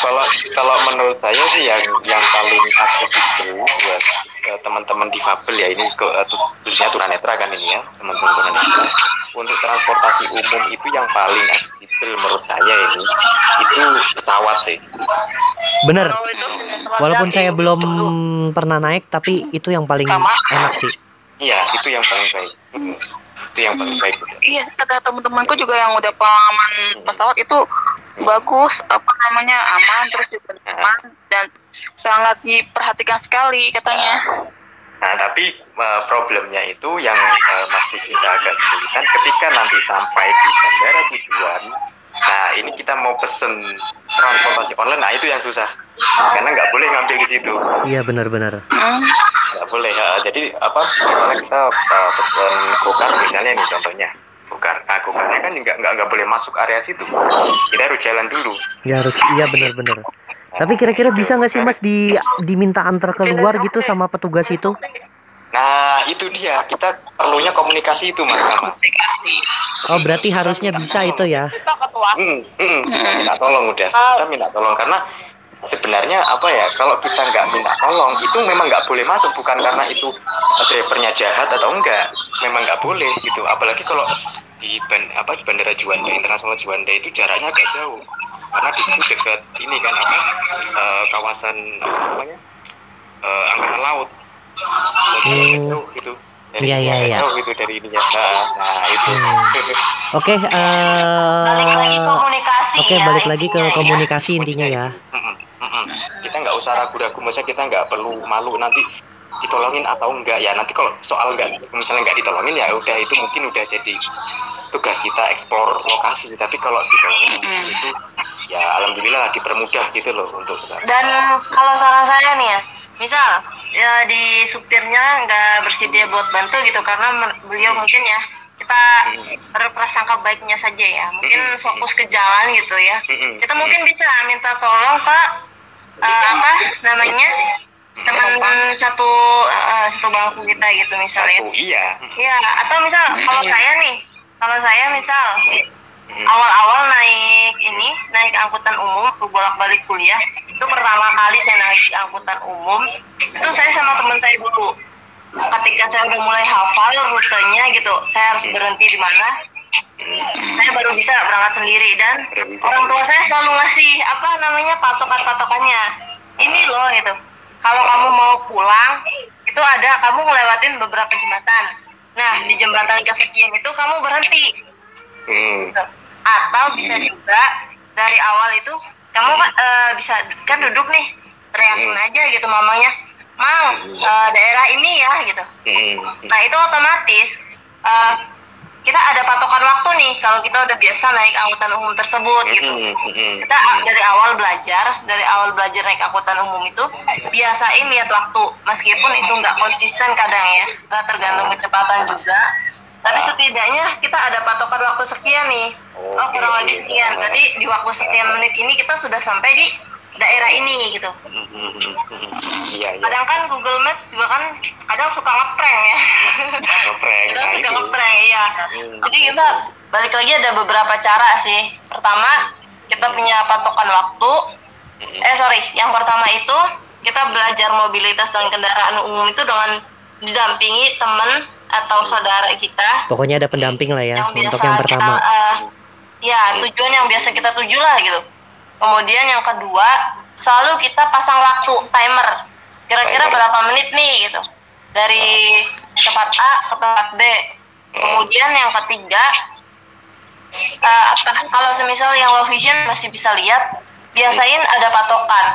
kalau kalau menurut saya sih yang yang paling aksesibel buat eh, teman-teman difabel ya ini ke, eh, khususnya tunanetra kan ini ya teman-teman tunanetra. Untuk transportasi umum itu yang paling aksesibel menurut saya ini itu pesawat sih. Bener. kalau itu Walaupun saya belum pernah naik, tapi itu yang paling Sama. enak sih. iya itu yang paling baik. Mm, itu yang paling baik iya kata teman-temanku juga yang udah pengalaman pesawat itu bagus apa namanya aman terus juga nyaman dan sangat diperhatikan sekali katanya Nah, tapi eh, problemnya itu yang eh, masih kita agak kesulitan ketika nanti sampai di bandara tujuan. Nah, ini kita mau pesen transportasi online, nah itu yang susah. Karena nggak boleh ngambil di situ, Iya benar-benar. Hmm. Nggak boleh. eh, jadi apa? Misalnya kita eh, pesen gokar misalnya nih contohnya. Gokar, nah gokarnya kan nggak nggak nggak boleh masuk area situ. Kita harus jalan dulu. Ya harus iya benar-benar. Tapi kira-kira bisa nggak sih Mas di diminta antar keluar gitu sama petugas itu? Nah, itu dia. Kita perlunya komunikasi itu mas sama. Oh berarti harusnya bisa itu ya? Hmm, hmm, kita minta tolong udah. Kita minta tolong karena sebenarnya apa ya kalau kita nggak minta tolong itu memang nggak boleh masuk bukan karena itu drivernya jahat atau enggak memang nggak boleh gitu apalagi kalau di ban, apa di bandara Juanda internasional Juanda itu jaraknya agak jauh karena di situ dekat ini kan apa eh, kawasan apa namanya eh, angkatan laut jadi agak Hmm. jauh gitu dari Iya, iya, agak iya. jauh gitu dari ininya nah, nah itu Hmm. Oke, eh balik lagi komunikasi Oke, ya balik lagi ke intinya ya. komunikasi intinya ya. Kita nggak usah ragu-ragu maksudnya kita nggak perlu malu nanti ditolongin atau enggak. Ya nanti kalau soal nggak misalnya nggak ditolongin ya udah itu mungkin udah jadi tugas kita eksplor lokasi. Tapi kalau ditolongin itu ya alhamdulillah dipermudah gitu loh untuk dan kalau saran saya nih ya misal ya di supirnya nggak bersedia buat bantu gitu karena beliau mungkin ya kita berprasangka baiknya saja ya. Mungkin fokus ke jalan gitu ya. Kita mungkin bisa minta tolong pak eh, apa namanya? Teman satu eh, satu bangku kita gitu misalnya satu iya. Ya atau misal kalau saya nih kalau saya misal Mm-mm. awal-awal naik ini naik angkutan umum tuh bolak-balik kuliah itu pertama kali saya naik angkutan umum itu saya sama teman saya dulu. Ketika saya udah mulai hafal rutenya gitu saya harus berhenti di mana saya baru bisa berangkat sendiri dan orang tua saya selalu ngasih apa namanya patokan-patokannya. Ini loh gitu. Kalau kamu mau pulang itu ada kamu ngelewatin beberapa jembatan. Nah di jembatan kesekian itu kamu berhenti. Mm. Gitu. atau bisa juga dari awal itu kamu eh, bisa kan duduk nih teriakin aja gitu mamanya. Mang eh, daerah ini ya gitu. Nah itu otomatis eh, kita ada patokan waktu nih kalau kita udah biasa naik angkutan umum tersebut gitu. Mm. Mm. kita a- dari awal belajar dari awal belajar naik angkutan umum itu biasain lihat waktu. Meskipun itu nggak konsisten kadang ya nggak tergantung kecepatan juga. Tapi setidaknya kita ada patokan waktu sekian nih. Oh kurang lebih sekian. berarti di waktu sekian menit ini kita sudah sampai di daerah ini gitu. Iya iya. Kadang kan Google Maps juga kan kadang suka ngeprank ya. Ngeprank kita nah suka ngeprank iya. Hmm. jadi kita balik lagi ada beberapa cara sih. Pertama kita punya patokan waktu. Mm. eh sorry yang pertama itu kita belajar mobilitas dan kendaraan umum itu dengan didampingi teman atau saudara kita. Pokoknya ada pendamping lah ya yang untuk yang pertama. kita eh, ya tujuan yang biasa kita tuju lah gitu kemudian yang kedua selalu kita pasang waktu timer. Kira-kira berapa menit nih gitu. Dari tempat A ke tempat B. Kemudian yang ketiga apa- kalau semisal yang low vision masih bisa lihat biasain ada patokan.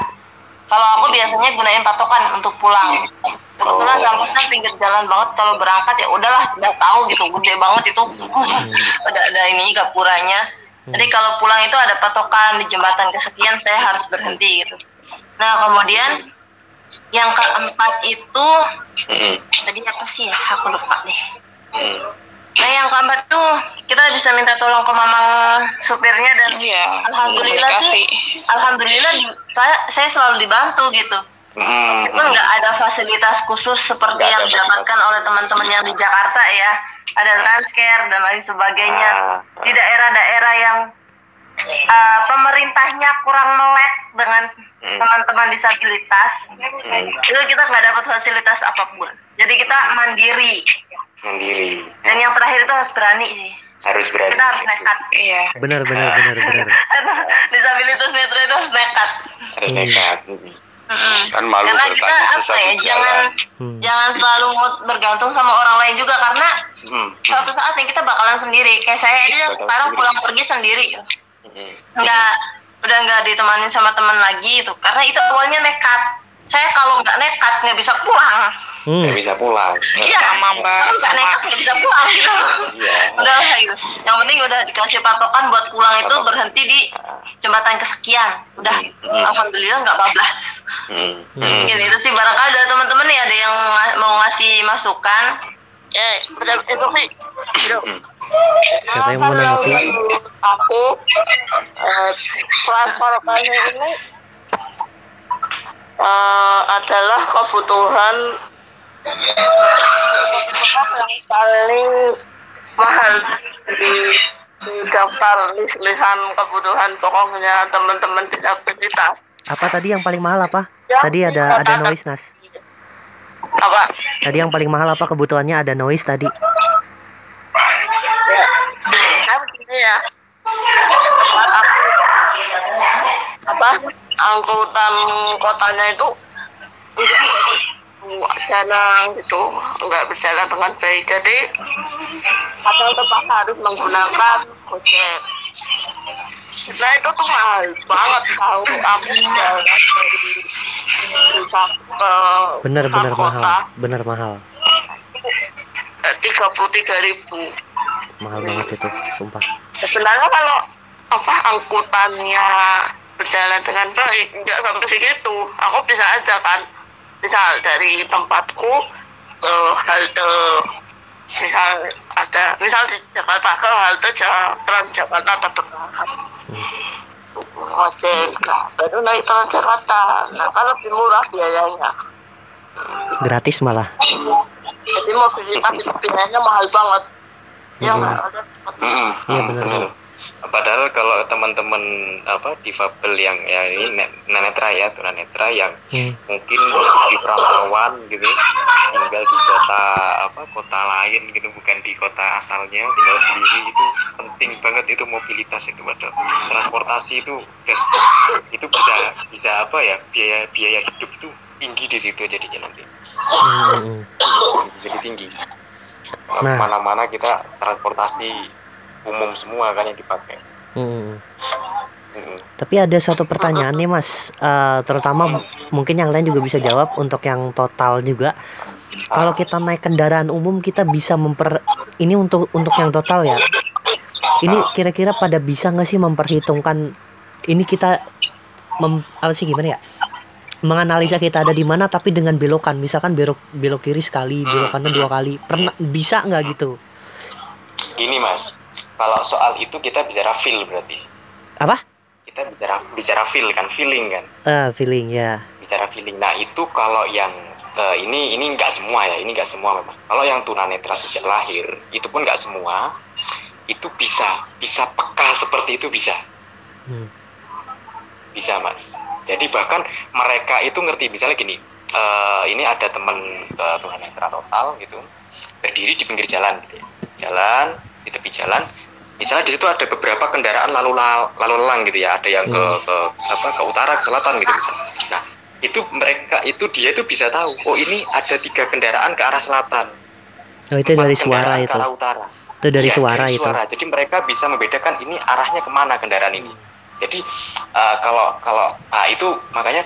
Kalau aku biasanya gunain patokan untuk pulang. Kebetulan Oh. kampus kan pinggir jalan banget kalau berangkat ya udahlah udah tahu gitu gede banget itu. Udah ada ini gapuranya jadi kalau pulang itu ada patokan di jembatan kesekian saya harus berhenti gitu nah kemudian yang keempat itu Mm. tadi apa sih ya aku lupa deh Mm. nah yang keempat tuh kita bisa minta tolong ke mamang supirnya dan Iya. alhamdulillah sih alhamdulillah di- saya saya selalu dibantu gitu. Meskipun nggak ada fasilitas khusus seperti Nggak yang didapatkan oleh teman-teman yang di Jakarta ya, ada transcare dan lain sebagainya. Ah, Di daerah-daerah yang uh, pemerintahnya kurang melek dengan Hmm. teman-teman disabilitas, Mm. itu kita nggak dapat fasilitas apa pun. Jadi kita mandiri. mandiri Dan yang terakhir itu harus berani sih. harus berani Kita harus nekat. Iya. Benar benar benar benar. Disabilitas netra itu harus nekat. harus nekat Mm. Mm-mm. Kan malu Karena kita apa ya, jangan. Hmm. jangan selalu mau bergantung sama orang lain juga karena Mm. suatu saat yang kita bakalan sendiri kayak saya aja Bakal sekarang sendiri. pulang pergi sendiri Mm. nggak udah nggak ditemanin sama teman lagi itu karena itu awalnya nekat saya kalau nggak nekat nggak bisa pulang Hmm. nggak bisa pulang iya Sama, Mbak. kalau nggak nekat nggak bisa pulang gitu iya udah lah gitu yang penting udah dikasih patokan buat pulang itu berhenti di jembatan kesekian udah Hmm. alhamdulillah nggak bablas Mm. Hmm. Mm. Mungkin itu sih barangkali ada teman-teman nih ada yang mau ngasih masukan. Eh, udah itu sih. Siapa yang mau nanggapi? aku eh, transparansi ini eh, adalah kebutuhan yang paling mahal di, di daftar list-listan kebutuhan pokoknya teman-teman disabilitas Apa tadi yang paling mahal apa? Ya, Tadi ada ada noise Nas. Apa? Tadi yang paling mahal apa kebutuhannya ada noise tadi. Ya. Ya. Apa angkutan kotanya itu jalan gitu enggak berjalan dengan baik jadi kadang terpaksa harus menggunakan gojek nah itu tuh mahal banget tahu aku jalan dari desa ke Bener kota mahal. Bener mahal. tiga puluh tiga ribu Mahal banget itu, sumpah. sebenarnya kalau apa angkutannya berjalan dengan baik nggak sampai segitu aku bisa aja kan misal dari tempatku ke halte misal ada misal di Jakarta ke halte Ja- Transjakarta terdekat ojek nah baru naik Transjakarta nah kan lebih murah biayanya Gratis malah. jadi mobilitas itu biayanya mahal banget ya ada Mm-mm. Iya, benar, Benar. Padahal kalau teman-teman apa difabel yang ya ini ne- netra ya tunanetra yang Hmm. mungkin di perantauan gitu tinggal di kota apa kota lain gitu bukan di kota asalnya tinggal sendiri itu penting banget itu mobilitas itu padahal transportasi itu udah itu bisa bisa apa ya biaya biaya hidup itu tinggi di situ jadinya nanti hmm. jadi tinggi Nah. mana-mana kita transportasi umum semua kan yang dipakai Hmm. Mm-mm. Tapi ada satu pertanyaan nih Mas, Eh, terutama m- mungkin yang lain juga bisa jawab untuk yang total juga. Kalau kita naik kendaraan umum kita bisa memper ini untuk untuk yang total ya. Ini kira-kira pada bisa nggak sih memperhitungkan ini kita mem, apa sih gimana ya? Menganalisa kita ada di mana tapi dengan belokan, misalkan belok belok kiri sekali, belok kanan dua kali. Pernah bisa nggak gitu? gini mas kalau soal itu kita bicara feel berarti. Apa? kita bicara bicara feel kan feeling kan. Eh, feeling ya. bicara feeling. Nah itu kalau yang eh, ini ini nggak semua ya ini nggak semua memang. Kalau yang tunanetra sejak lahir itu pun nggak semua. Itu bisa bisa peka seperti itu bisa. Hmm. bisa mas. Jadi bahkan mereka itu ngerti misalnya gini eh, ini ada teman uh, tunanetra total gitu berdiri di pinggir jalan gitu ya. Jalan di tepi jalan misalnya di situ ada beberapa kendaraan lalu lal- lalu lalang gitu ya ada yang ke, Hmm. ke apa ke utara ke selatan gitu misalnya nah itu mereka itu dia itu bisa tahu oh ini ada tiga kendaraan ke arah selatan Oh itu dari suara itu. ke arah utara Itu dari Iya, suara dari itu. suara. Jadi mereka bisa membedakan ini arahnya ke mana kendaraan ini. Jadi eh, kalau kalau ah, itu makanya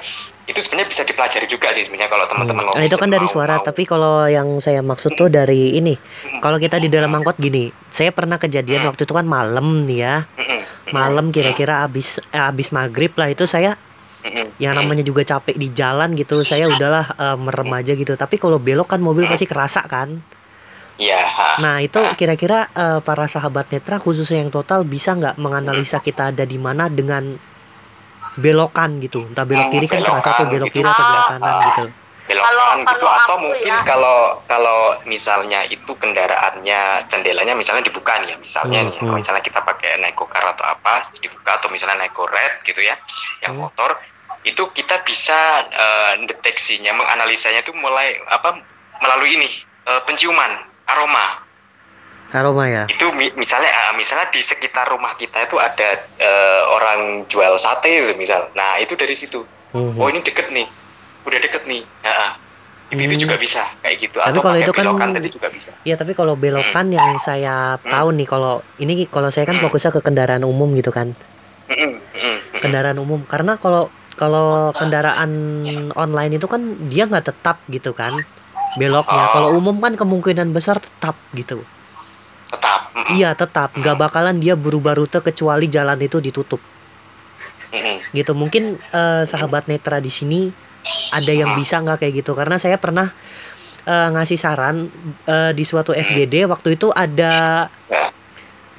itu sebenarnya bisa dipelajari juga sih sebenarnya kalau teman-teman Nah, itu kan dari mau- suara, mau- tapi kalau yang saya maksud tuh dari ini. Mm, Kalau kita di dalam angkot gini, saya pernah kejadian Hmm. waktu itu kan malam nih ya. mm, mm, mm, Malam kira-kira abis eh, abis maghrib lah itu saya yang namanya juga capek di jalan gitu. Saya udahlah eh, merem aja gitu. Tapi kalau belok kan mobil pasti kerasa kan. Ha. Nah itu kira-kira eh, para sahabat netra khususnya yang total bisa nggak menganalisa kita ada di mana dengan belokan gitu. Entah belok Hmm, kiri kan kerasa tuh belokan belok gitu. kiri atau belok kanan ah. gitu. belokan Kalau- gitu kalau atau mungkin ya. kalau kalau misalnya itu kendaraannya jendelanya misalnya dibuka nih ya misalnya Hmm, nih hmm. misalnya kita pakai naik car atau apa dibuka atau misalnya naik red gitu ya yang Hmm. motor itu kita bisa eh, deteksinya menganalisanya itu mulai apa melalui ini eh, penciuman aroma Aroma ya. itu mi- misalnya ah, misalnya di sekitar rumah kita itu ada eh, orang jual sate misal. Nah itu dari situ. Mhm. oh ini deket nih. Udah deket nih. Nah, itu, itu Hmm. juga bisa kayak gitu. Tapi atau kalau itu kan- belokan tadi juga bisa. Iya tapi kalau belokan yang saya tahu nih kalau ini kalau saya kan Hmm. fokusnya ke kendaraan umum gitu kan? Mm-mm, mm-mm, mm-mm. kendaraan umum. Karena kalau kalau kendaraan online itu kan dia nggak tetap gitu kan beloknya. Oh. kalau umum kan kemungkinan besar tetap gitu iya tetap. Nggak bakalan dia berubah rute kecuali jalan itu ditutup. Mm-mm. gitu. Mungkin eh, sahabat netra di sini ada yang bisa nggak kayak gitu? Karena saya pernah eh, ngasih saran eh, di suatu FGD waktu itu ada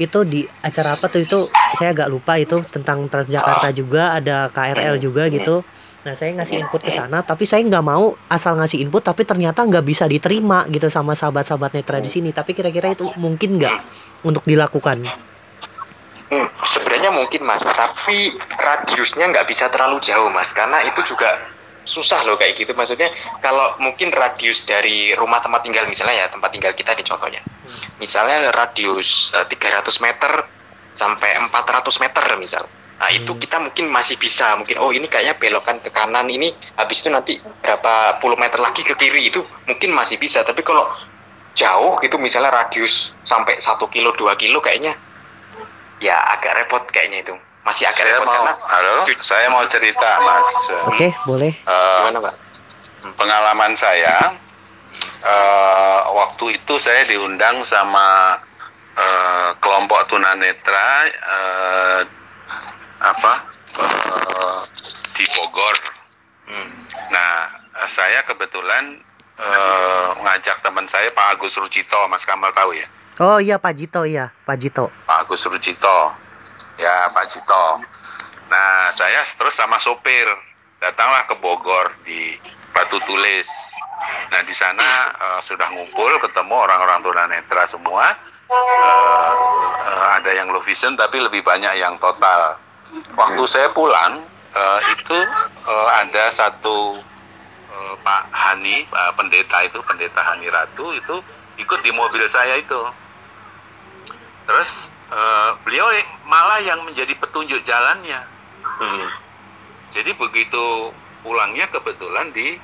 itu di acara apa tuh itu? Saya agak lupa itu tentang Transjakarta juga ada KRL juga gitu nah saya ngasih input ke sana tapi saya nggak mau asal ngasih input tapi ternyata nggak bisa diterima gitu sama sahabat-sahabat netra di sini. Tapi kira-kira itu mungkin nggak untuk dilakukan? Hmm, sebenarnya mungkin mas, tapi radiusnya nggak bisa terlalu jauh mas, karena itu juga susah loh kayak gitu. Maksudnya kalau mungkin radius dari rumah tempat tinggal misalnya ya tempat tinggal kita di contohnya, misalnya radius eh, 300 meter sampai 400 meter misal. Nah itu kita mungkin masih bisa mungkin oh ini kayaknya belokan ke kanan ini habis itu nanti berapa puluh meter lagi ke kiri itu mungkin masih bisa. Tapi kalau jauh gitu misalnya radius sampai satu kilo dua kilo kayaknya ya agak repot kayaknya itu masih agak Saya repot mau, karena halo, saya mau cerita mas. Oke, boleh. Eh, gimana pak? pengalaman saya eh, waktu itu saya diundang sama eh, kelompok tunanetra eh, apa eh, di Bogor. Hmm. Nah, eh, saya kebetulan eh, ngajak teman saya Pak Agus Rucito, Mas Kamal tahu ya? Oh iya Pak Jito iya, Pak Jito. Pak Agus Rucito. Ya, Pak Cito. Nah, saya terus sama sopir datanglah ke Bogor di Batu Tulis. Nah, di sana eh, sudah ngumpul ketemu orang-orang tunanetra semua. Eh, eh, ada yang low vision tapi lebih banyak yang total. Waktu saya pulang eh, itu eh, ada satu eh, Pak Hani, Pak pendeta itu, pendeta Hani Ratu itu ikut di mobil saya itu. Terus eh, beliau malah yang menjadi petunjuk jalannya. Hmm. Jadi begitu pulangnya kebetulan di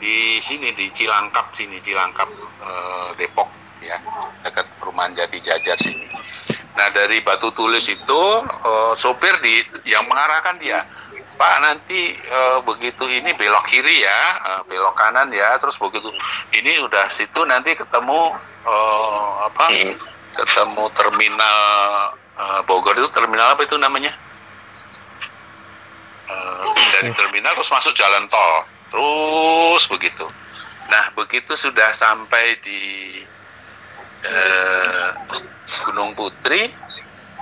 di sini di Cilangkap sini Cilangkap eh, Depok ya dekat perumahan Jati Jajar sini. Nah dari Batu Tulis itu eh, sopir di yang mengarahkan dia. Pak nanti eh, begitu ini belok kiri ya, eh, belok kanan ya, terus begitu ini udah situ nanti ketemu eh, apa? Ketemu terminal eh, Bogor itu terminal apa itu namanya? Eh, dari terminal terus masuk jalan tol terus begitu nah begitu sudah sampai di eh, Gunung Putri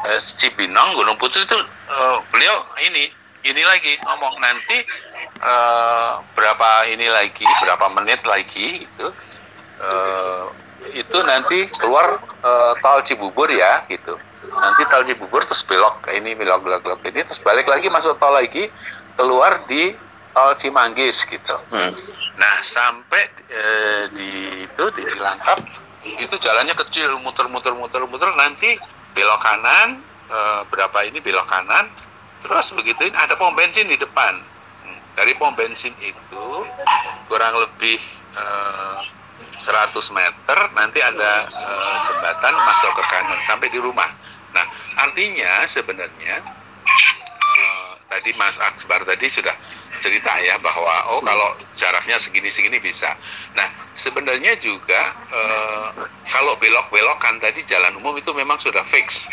eh, Cibinong Gunung Putri itu eh, beliau ini ini lagi ngomong nanti eh, berapa ini lagi berapa menit lagi gitu. Eh, itu nanti keluar eh, tol Cibubur ya gitu. Nanti tol Cibubur terus belok ini belok belok belok ini terus balik lagi masuk tol lagi keluar di tol Cimanggis gitu. Hmm. nah sampai eh, di itu di Cilangkap itu jalannya kecil muter muter muter muter. Nanti belok kanan eh, berapa ini belok kanan. Terus begitu ini ada pom bensin di depan. Hmm, dari pom bensin itu kurang lebih eh, 100 meter nanti ada eh, jembatan masuk ke kanan sampai di rumah. Nah, artinya sebenarnya eh, tadi Mas Akbar tadi sudah cerita ya bahwa oh kalau jaraknya segini-segini bisa. Nah, sebenarnya juga eh, kalau belok-belokan tadi jalan umum itu memang sudah fix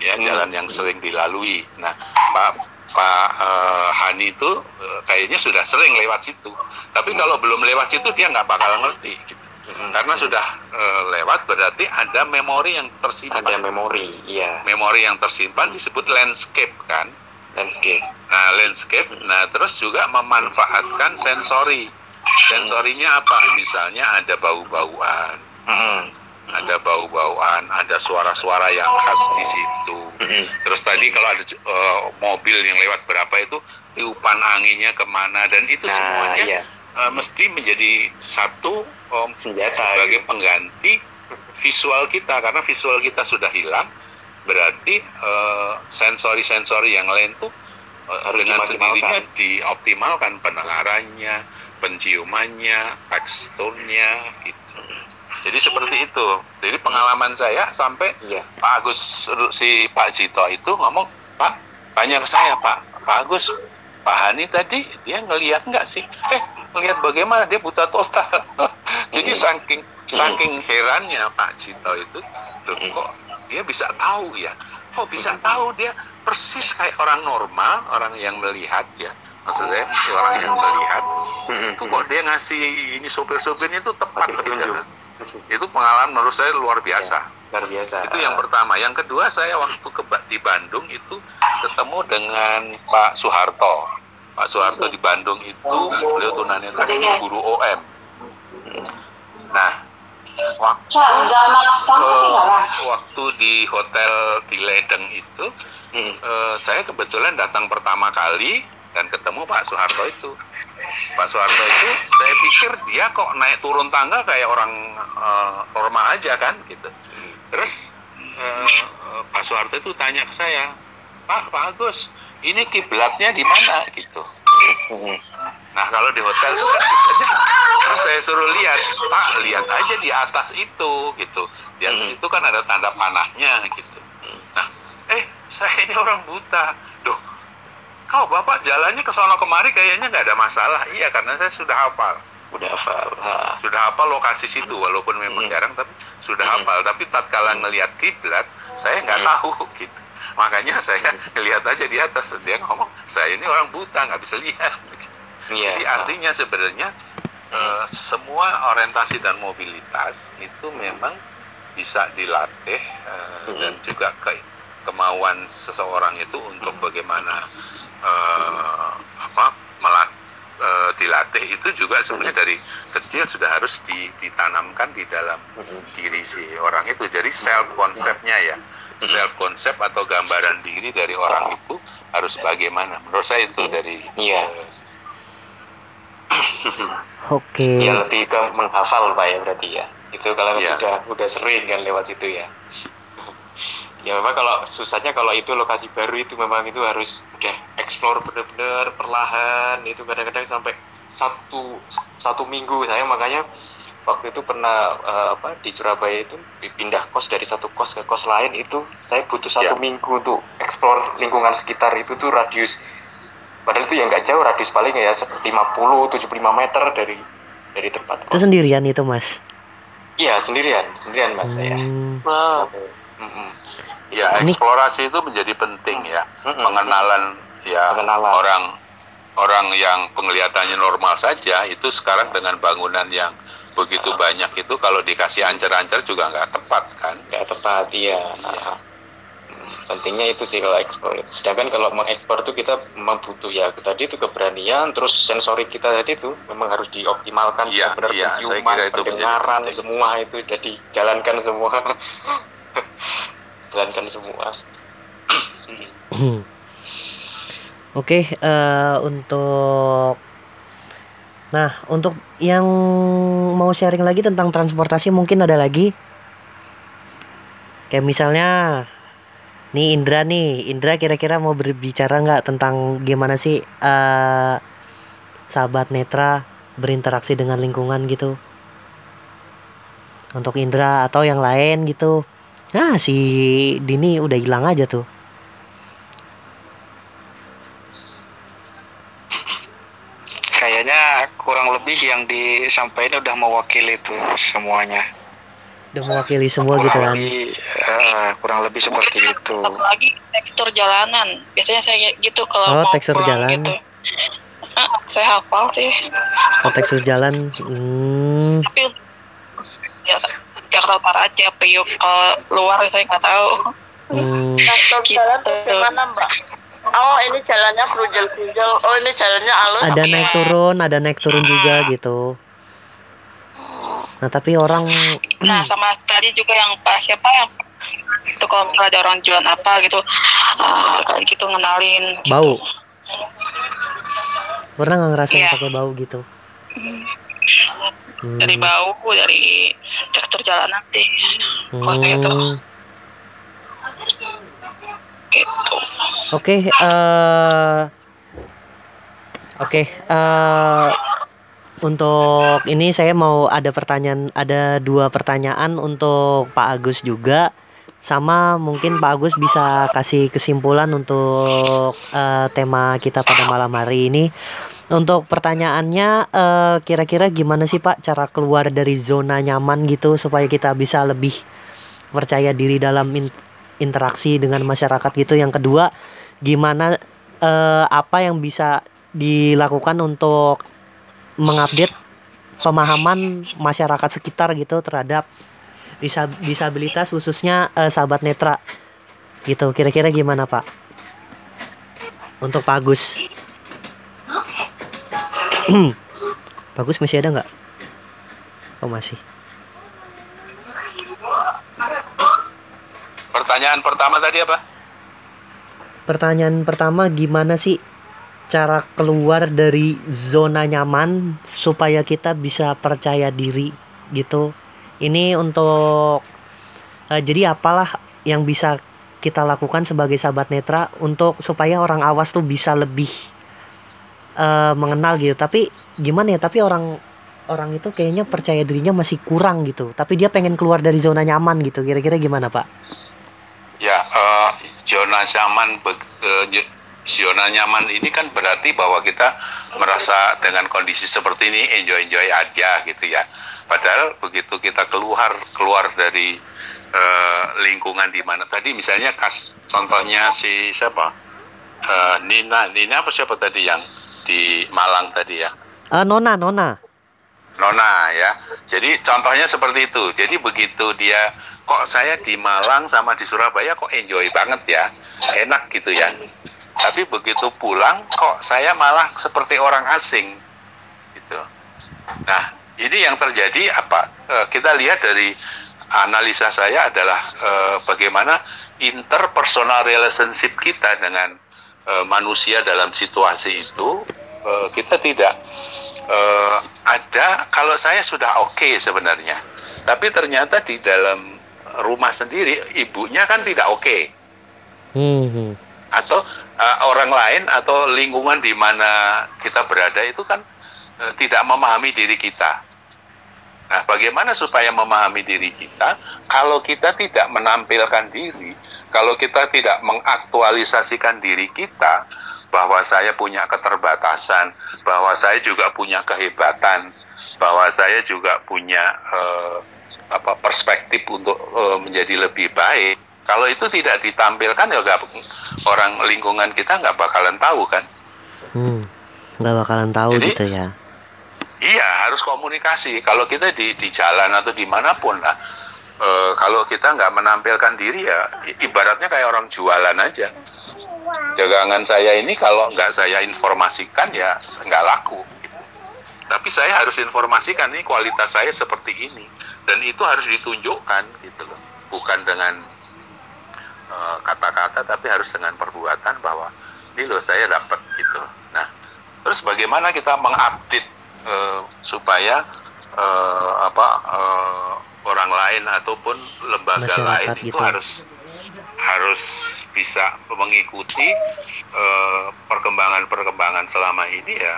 ya Hmm. jalan yang sering dilalui. Nah, Pak Pak eh, Hani itu eh, kayaknya sudah sering lewat situ. Tapi kalau belum lewat situ dia nggak bakal ngerti. Gitu. Hmm. Karena sudah eh, lewat berarti ada memori yang tersimpan. ada memori, iya memori yang tersimpan disebut landscape kan. Landscape. Nah, landscape. Nah, terus juga memanfaatkan sensori. Sensorinya apa? Misalnya ada bau-bauan, Hmm. ada bau-bauan, ada suara-suara yang khas di situ. Hmm. Terus tadi kalau ada eh, mobil yang lewat berapa itu tiupan anginnya ke mana dan itu Nah, semuanya iya. eh, mesti menjadi satu senjata sebagai pengganti visual kita karena visual kita sudah hilang berarti eh, sensori-sensori yang lain tuh eh, Harus dengan sendirinya dioptimalkan. Pendengarannya, penciumannya, teksturnya gitu. Jadi seperti itu. Jadi pengalaman saya sampai iya. Pak Agus si Pak Jito itu ngomong Pak tanya ke saya Pak Pak Agus Pak Hani tadi dia ngelihat nggak sih? Eh ngelihat bagaimana? Dia buta total. Jadi saking saking herannya Pak Jito itu loh, kok dia bisa tahu ya kok bisa tahu dia persis kayak orang normal orang yang melihat ya maksudnya orang yang melihat Hmm. itu kok dia ngasih ini sopir-sopirnya itu tepat Kasih petunjuk. itu pengalaman menurut saya luar biasa luar biasa itu yang pertama. Yang kedua saya waktu ke Ba- di Bandung itu ketemu dengan Pak Soeharto. Pak Soeharto di Bandung itu beliau tunanetra guru OM. Nah, waktu ketinggalan. waktu di hotel di Ledeng itu Hmm. eh, saya kebetulan datang pertama kali dan ketemu Pak Soeharto itu. Pak Soeharto itu saya pikir dia kok naik turun tangga kayak orang eh, normal aja kan gitu. Terus eh, eh, Pak Soeharto itu tanya ke saya, Pak Pak Agus, ini kiblatnya di mana gitu. Hmm. Nah kalau di hotel itu kan kiblatnya, terus saya suruh lihat, Pak lihat aja di atas itu gitu. Di atas Hmm. itu kan ada tanda panahnya gitu. Nah, eh saya ini orang buta. Duh, kau bapak jalannya ke sono kemari kayaknya nggak ada masalah. Iya karena saya sudah hafal. Udah hafal. Ha. Sudah hafal lokasi situ walaupun memang Hmm. jarang tapi sudah Hmm. hafal. Tapi tatkala ngelihat kiblat, saya nggak Hmm. tahu gitu. Makanya saya lihat aja di atas dia ngomong, saya ini orang buta nggak bisa lihat. Iya. Jadi artinya sebenarnya eh, semua orientasi dan mobilitas itu memang bisa dilatih eh, Mhm. dan juga ke kemauan seseorang itu untuk bagaimana eh, apa melat, eh, dilatih itu juga sebenarnya dari kecil sudah harus di- ditanamkan di dalam Hmm. diri si orang itu. Jadi self konsepnya ya, self konsep atau gambaran diri dari orang itu harus bagaimana? Menurut saya itu dari Iya. eh, Oke. Ya lebih ke menghafal Pak ya berarti ya. Itu kalau Iya. sudah udah sering kan lewat situ ya. ya memang kalau susahnya kalau itu lokasi baru itu memang itu harus udah explore bener-bener perlahan itu kadang-kadang sampai satu satu minggu saya makanya waktu itu pernah eh, apa di Surabaya itu pindah kos dari satu kos ke kos lain itu saya butuh satu Ya. minggu untuk explore lingkungan sekitar itu tuh radius padahal itu ya nggak jauh radius paling ya 50 75 meter dari dari tempat Itu kos. sendirian itu, Mas. Iya sendirian, sendirian mas saya. Hmm. Wow. Mm-mm. Ya, Ini- eksplorasi itu menjadi penting ya. Mm-mm. Pengenalan ya Pengenalan. orang orang yang penglihatannya normal saja itu sekarang dengan bangunan yang begitu banyak itu kalau dikasih ancer-ancer juga nggak tepat kan. Nggak tepat iya. Iya. Hmm, Pentingnya itu sih kalau ekspor. Sedangkan kalau mengekspor itu kita memang butuh ya tadi itu keberanian, terus sensori kita tadi itu memang harus dioptimalkan Iya, benar iya, saya penciuman, kira itu menjadi pendengaran penting. semua itu udah dijalankan semua. jalankan semua. Hmm. Oke, eh, untuk Nah, untuk yang mau sharing lagi tentang transportasi mungkin ada lagi. Kayak misalnya nih Indra nih, Indra kira-kira mau berbicara nggak tentang gimana sih eh sahabat netra berinteraksi dengan lingkungan gitu? Untuk Indra atau yang lain gitu. Nah, si Dini udah hilang aja tuh. Kayaknya kurang lebih yang disampaikan udah mewakili itu semuanya. Udah mewakili semua kurang gitu kan. lebih, eh, kurang lebih seperti itu. apalagi tekstur jalanan biasanya saya gitu kalau Oh, mau tekstur pulang jalan. gitu Ah, saya hafal sih Oh, tekstur jalan. Hmm. tapi ya Jakarta Utara aja Priuk kalau luar saya nggak tahu hmm. Sektor Gitu. jalan tuh gimana mbak? Oh ini jalannya brujel-brujel. Oh ini jalannya halus. Ada naik turun, ada naik turun juga gitu. Nah, tapi orang nah sama tadi juga yang pas siapa yang itu kalau misalnya ada orang jualan apa gitu ah, kayak gitu ngenalin gitu. bau. Pernah nggak ngerasain Iya. pakai bau gitu? Hmm. dari bau dari tekstur jalanan sih kalau saya tuh Hmm. Oke, eh Oke, eh untuk ini saya mau ada pertanyaan, ada dua pertanyaan untuk Pak Agus juga, sama mungkin Pak Agus bisa kasih kesimpulan untuk eh, tema kita pada malam hari ini. Untuk pertanyaannya, eh, kira-kira gimana sih Pak cara keluar dari zona nyaman gitu supaya kita bisa lebih percaya diri dalam interaksi dengan masyarakat gitu. Yang kedua, gimana eh, apa yang bisa dilakukan untuk mengupdate pemahaman masyarakat sekitar gitu terhadap disab- disabilitas khususnya eh, sahabat netra gitu. Kira-kira gimana pak? Untuk Pak Agus. Pak Agus masih ada nggak? Oh masih Pertanyaan pertama tadi apa? Pertanyaan pertama gimana sih cara keluar dari zona nyaman supaya kita bisa percaya diri gitu. Ini untuk eh, jadi apalah yang bisa kita lakukan sebagai sahabat netra untuk supaya orang awas tuh bisa lebih eh, mengenal gitu. Tapi gimana ya? Tapi orang orang itu kayaknya percaya dirinya masih kurang gitu. Tapi dia pengen keluar dari zona nyaman gitu. Kira-kira gimana, Pak? Ya, eh, zona nyaman j- zona nyaman ini kan berarti bahwa kita merasa dengan kondisi seperti ini enjoy-enjoy aja gitu ya. Padahal begitu kita keluar keluar dari eh, lingkungan di mana tadi misalnya kas contohnya si siapa? Eh, Nina, Nina apa siapa tadi yang di Malang tadi ya? Eh, nona, Nona. Nona ya. Jadi contohnya seperti itu. Jadi begitu dia kok saya di Malang sama di Surabaya kok enjoy banget ya. Enak gitu ya. Tapi begitu pulang kok saya malah seperti orang asing gitu. Nah, ini yang terjadi apa? Eh, kita lihat dari analisa saya adalah eh, bagaimana interpersonal relationship kita dengan eh, manusia dalam situasi itu eh, kita tidak eh, ada kalau saya sudah oke sebenarnya tapi ternyata di dalam rumah sendiri ibunya kan tidak oke Hmm, hmm. atau eh, orang lain atau lingkungan di mana kita berada itu kan eh, tidak memahami diri kita. Nah, bagaimana supaya memahami diri kita kalau kita tidak menampilkan diri, kalau kita tidak mengaktualisasikan diri kita bahwa saya punya keterbatasan, bahwa saya juga punya kehebatan, bahwa saya juga punya eh, apa perspektif untuk eh, menjadi lebih baik. Kalau itu tidak ditampilkan ya nggak- orang lingkungan kita nggak bakalan tahu kan. Hmm, nggak bakalan tahu Jadi- gitu ya. Iya harus komunikasi. Kalau kita di di jalan atau di mana pun lah, eh, kalau kita nggak menampilkan diri ya ibaratnya kayak orang jualan aja. Dagangan saya ini kalau nggak saya informasikan ya nggak laku. gitu. Tapi saya harus informasikan nih kualitas saya seperti ini dan itu harus ditunjukkan gitu loh. Bukan dengan eh, kata-kata tapi harus dengan perbuatan bahwa ini loh saya dapat gitu. Nah, terus bagaimana kita mengupdate eh, supaya eh, apa eh, orang lain ataupun lembaga Masyarakat lain itu gitu. harus harus bisa mengikuti eh, perkembangan-perkembangan selama ini ya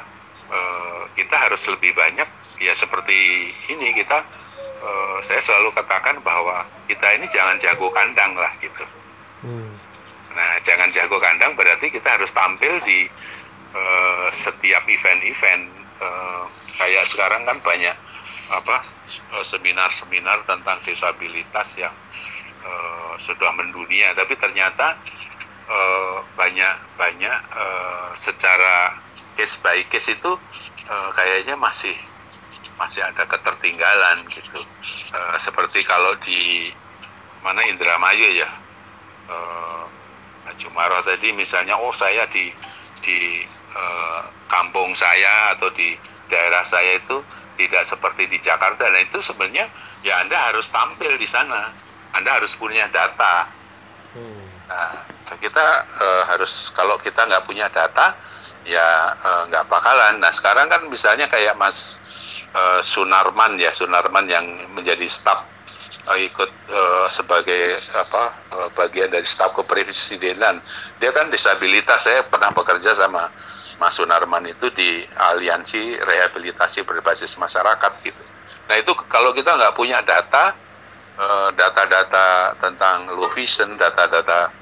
eh, kita harus lebih banyak ya seperti ini kita eh, saya selalu katakan bahwa kita ini jangan jago kandang lah gitu. Hmm. Nah, jangan jago kandang berarti kita harus tampil di eh, setiap event-event eh, kayak sekarang kan banyak apa seminar-seminar tentang disabilitas yang eh, sudah mendunia, tapi ternyata eh, banyak banyak eh, secara case by case itu eh, kayaknya masih masih ada ketertinggalan gitu. Eh, seperti kalau di mana Indramayu ya Pak Jumaro tadi misalnya oh saya di di eh, kampung saya atau di daerah saya itu tidak seperti di Jakarta nah itu sebenarnya ya Anda harus tampil di sana Anda harus punya data. Hmm. nah kita eh, harus kalau kita nggak punya data ya eh, nggak bakalan. Nah sekarang kan misalnya kayak Mas eh, Sunarman ya Sunarman yang menjadi staf eh, ikut eh, sebagai apa eh, bagian dari staf kepresidenan. Dia kan disabilitas. Saya pernah bekerja sama Mas Sunarman itu di aliansi rehabilitasi berbasis masyarakat gitu. Nah itu kalau kita nggak punya data eh, data-data tentang low vision data-data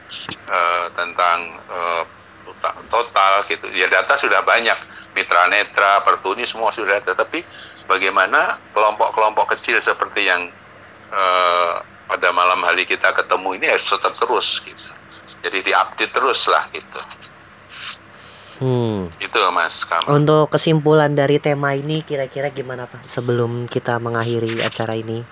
eh, tentang eh, tota- total gitu. Ya data sudah banyak. Mitra netra pertuni semua sudah ada. Tapi bagaimana kelompok-kelompok kecil seperti yang eh, pada malam hari kita ketemu ini harus tetap terus gitu. Jadi diupdate terus lah gitu. Hmm. itu mas kamu Untuk kesimpulan dari tema ini kira-kira gimana Pak sebelum kita mengakhiri acara ini?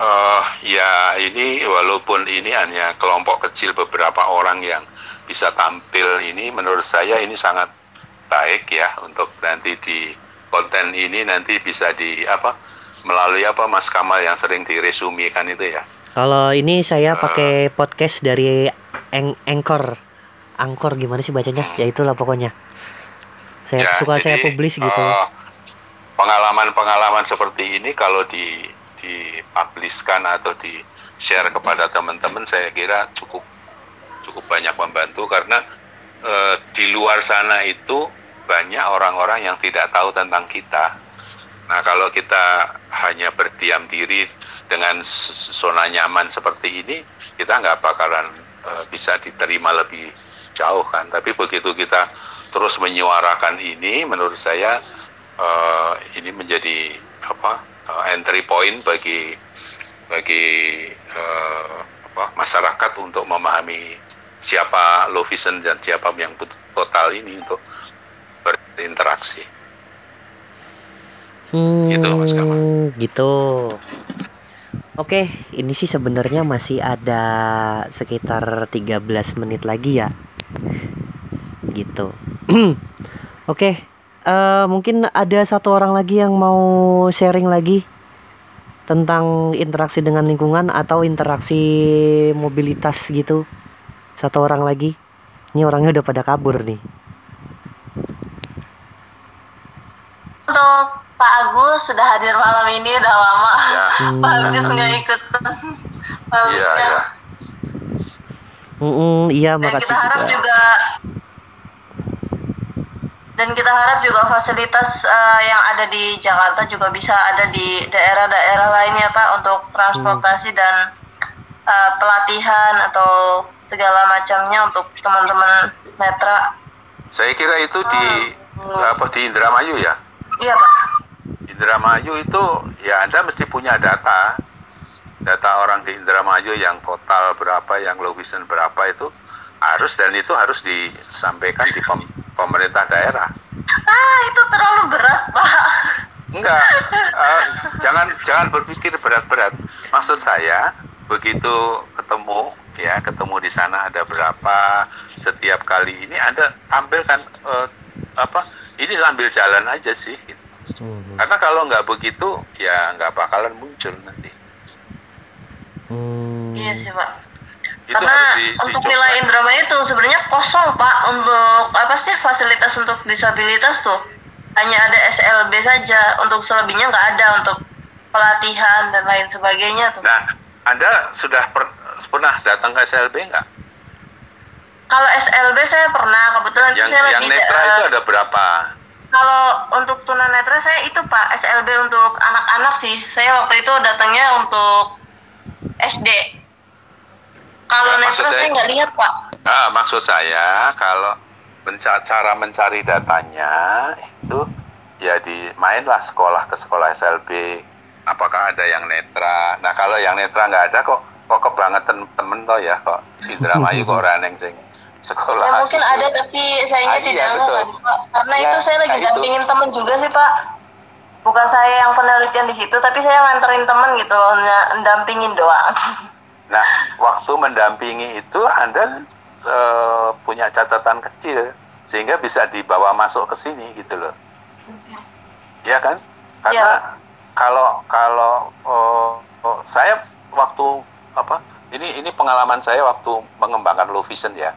Eh, ya ini walaupun ini hanya kelompok kecil beberapa orang yang bisa tampil ini menurut saya ini sangat baik ya untuk nanti di konten ini nanti bisa di apa melalui apa Mas Kamal yang sering diresumikan itu ya Kalau ini saya Eh. pakai podcast dari Eng Anchor. Angkor gimana sih bacanya? Ya itulah pokoknya. Saya Ya, suka saya jadi, publish gitu. eh, Pengalaman-pengalaman seperti ini kalau di dipubliskan atau di share kepada teman-teman saya kira cukup cukup banyak membantu karena eh, di luar sana itu banyak orang-orang yang tidak tahu tentang kita. Nah kalau kita hanya berdiam diri dengan zona nyaman seperti ini, kita nggak bakalan eh, bisa diterima lebih jauh kan. Tapi begitu kita terus menyuarakan ini, menurut saya eh, ini menjadi apa eh, entry point bagi bagi eh, apa, masyarakat untuk memahami siapa low vision dan siapa yang total ini untuk berinteraksi. Hmm, Gitu, Mas Kamal. gitu. Oke, ini sih sebenarnya masih ada sekitar 13 menit lagi ya. Gitu. Oke, eh, mungkin ada satu orang lagi yang mau sharing lagi tentang interaksi dengan lingkungan atau interaksi mobilitas gitu. Satu orang lagi. Ini orangnya udah pada kabur nih. Untuk Pak Agus sudah hadir malam ini udah lama. Ya, Hmm. Pak Agus nggak ikut. iya, iya. Mm-mm, iya, Dan makasih kita harap juga. juga dan kita harap juga fasilitas eh, yang ada di Jakarta juga bisa ada di daerah-daerah lainnya Pak untuk transportasi dan eh, pelatihan atau segala macamnya untuk teman-teman netra. Saya kira itu di apa di Indramayu ya. Iya Pak. Indramayu itu ya Anda mesti punya data. Data orang di Indramayu yang total berapa, yang low vision berapa itu harus dan itu harus disampaikan di pem- pemerintah daerah. Ah itu terlalu berat Pak. Enggak, eh, jangan jangan berpikir berat-berat. Maksud saya begitu ketemu ya ketemu di sana ada berapa setiap kali ini Anda tampilkan eh, apa ini sambil jalan aja sih. gitu. Mhm. Karena kalau nggak begitu ya nggak bakalan muncul nanti. Hmm. Iya sih Pak. Itu Karena harus di- untuk dicoba. wilayah Indramayu itu sebenarnya kosong Pak untuk apa sih fasilitas untuk disabilitas tuh hanya ada SLB saja untuk selebihnya nggak ada untuk pelatihan dan lain sebagainya tuh. Nah, Anda sudah per- pernah datang ke SLB nggak? Kalau SLB saya pernah kebetulan Yang saya yang lagi netra itu ada berapa? kalau untuk tunanetra saya itu Pak SLB untuk anak-anak sih. Saya waktu itu datangnya untuk SD. Kalau Nah, maksud netra saya- saya nggak lihat Pak. Ah, maksud saya kalau menca- cara mencari datanya itu ya di mainlah sekolah ke sekolah SLB. Apakah ada yang netra? Nah kalau yang netra nggak ada kok kok kebangetan temen toh ya kok Indramayu kok raneng sing sekolah. Ya mungkin gitu. ada tapi sayangnya Ah, iya, tidak Pak. Karena Ya, itu saya lagi nah itu. dampingin temen juga sih Pak. Bukan saya yang penelitian di situ, tapi saya nganterin temen gitu loh, ndampingin doang. Nah waktu mendampingi itu Anda eh, punya catatan kecil sehingga bisa dibawa masuk ke sini gitu loh. Iya kan? Karena kalau kalau oh, oh, saya waktu apa? Ini ini pengalaman saya waktu mengembangkan low vision ya.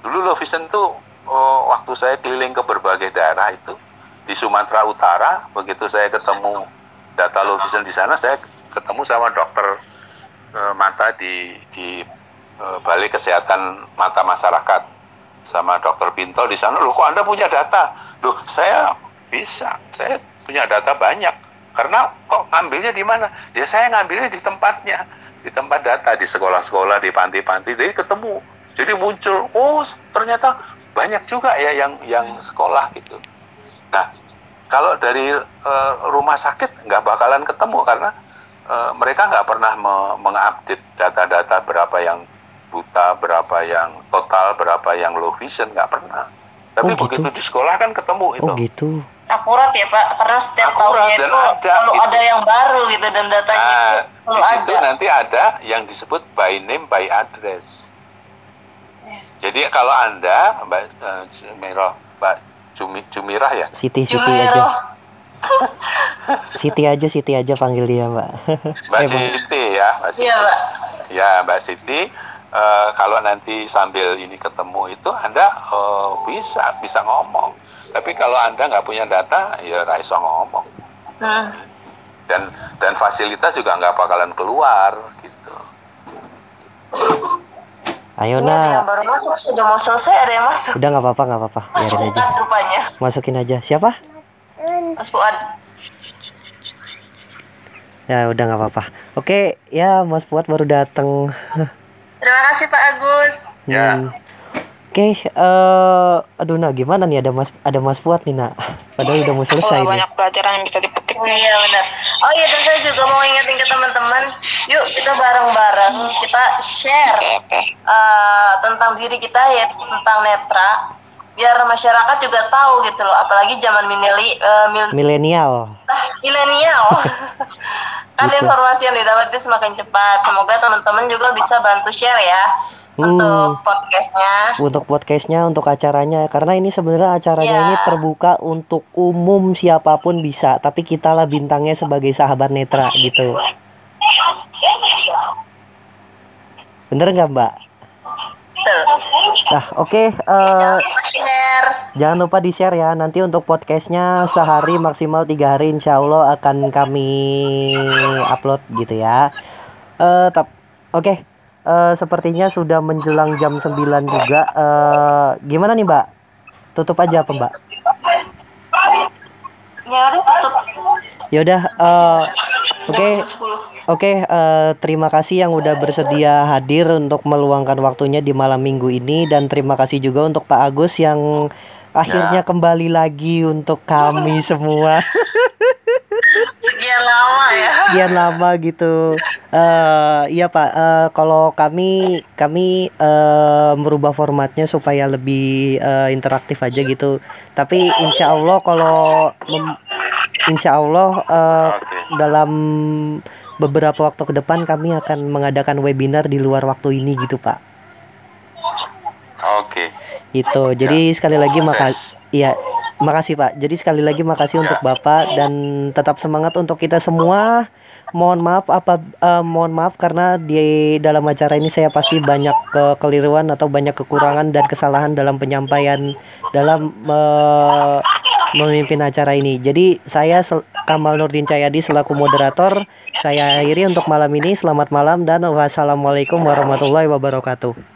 Dulu low vision tuh oh, waktu saya keliling ke berbagai daerah itu di Sumatera Utara, begitu saya ketemu data low vision di sana, saya ketemu sama dokter eh, mata di di eh, Balai Kesehatan Mata Masyarakat sama dokter Pinto di sana. Loh kok Anda punya data? Loh saya bisa, saya punya data banyak. Karena kok ngambilnya di mana? Ya saya ngambilnya di tempatnya, di tempat data, di sekolah-sekolah, di panti-panti. Jadi ketemu, jadi muncul. Oh ternyata banyak juga ya yang yang sekolah gitu. Nah kalau dari eh, rumah sakit nggak bakalan ketemu karena eh, mereka nggak pernah me- mengupdate data-data berapa yang buta, berapa yang total, berapa yang low vision nggak pernah. Tapi Oh, gitu. begitu di sekolah kan ketemu itu. Oh gitu. Akurat ya Pak, karena setiap Akurat tahunnya itu ada selalu gitu. ada yang baru gitu dan datanya Nah, itu di selalu situ ada. nanti ada yang disebut by name by address. Ya. Jadi kalau anda Mbak eh, Jumirah, Mbak Jumi, Jumirah ya, Siti Siti aja. Siti aja Siti aja panggil dia, Mbak. Mbak Eh. Siti, ya, Mbak Siti. Iya, Pak. Ya, Mbak Siti, eh, kalau nanti sambil ini ketemu itu Anda eh, bisa bisa ngomong. Tapi kalau Anda nggak punya data, ya nggak iso ngomong. Hmm. Dan dan fasilitas juga nggak bakalan keluar gitu. Ayo ada yang baru masuk, sudah mau selesai ada yang masuk. Udah nggak apa-apa nggak apa-apa. Mas Biarin aja. Rupanya. Masukin aja. Siapa? Mas Fuad. Ya udah nggak apa-apa. Oke, ya Mas Fuad baru datang. Terima kasih Pak Agus. Ya. Hmm. Oke, eh aduh nah gimana nih ada Mas ada Mas Fuad nih nak. Padahal udah mau selesai nih. banyak pelajaran yang bisa dipetik nih. Iya benar. Oh iya dan saya juga mau ingetin ke teman-teman, yuk kita bareng-bareng kita share eh, tentang diri kita ya tentang netra biar masyarakat juga tahu gitu loh apalagi zaman minili, eh, mil- Milenial. ah, milenial kan Gitu. informasi yang didapat itu semakin cepat semoga teman-teman juga bisa bantu share ya Hmm. untuk podcastnya Untuk podcastnya, untuk acaranya, karena ini sebenarnya acaranya Iya. ini terbuka untuk umum siapa pun bisa, tapi kita lah bintangnya sebagai sahabat netra gitu. Bener nggak Mbak? Nah, oke. eh, jangan lupa share Jangan lupa di share ya. Nanti untuk podcastnya sehari maksimal tiga hari, insya Allah akan kami upload gitu ya. Eh, tap, oke. Eh, sepertinya sudah menjelang jam 9 juga. Eh, gimana nih Mbak? Tutup aja apa Mbak? ya udah tutup Yaudah. eh, oke. Jam 10. Oke, eh, terima kasih yang udah bersedia hadir untuk meluangkan waktunya di malam minggu ini dan terima kasih juga untuk Pak Agus yang akhirnya kembali lagi untuk kami semua sekian lama ya sekian lama gitu. Eh, iya Pak, eh, kalau kami kami eh, merubah formatnya supaya lebih eh, interaktif aja gitu. Tapi insya Allah kalau mem- insya Allah Oke. dalam beberapa waktu ke depan kami akan mengadakan webinar di luar waktu ini gitu Pak. Oke. Itu. Jadi sekali lagi makasih iya makasih Pak. Jadi sekali lagi makasih untuk Bapak dan tetap semangat untuk kita semua. Mohon maaf apa eh, mohon maaf karena di dalam acara ini saya pasti banyak kekeliruan atau banyak kekurangan dan kesalahan dalam penyampaian dalam eh, memimpin acara ini. Jadi saya Kamal Nurdin Cahyadi selaku moderator saya akhiri untuk malam ini. Selamat malam dan wassalamualaikum warahmatullahi wabarakatuh.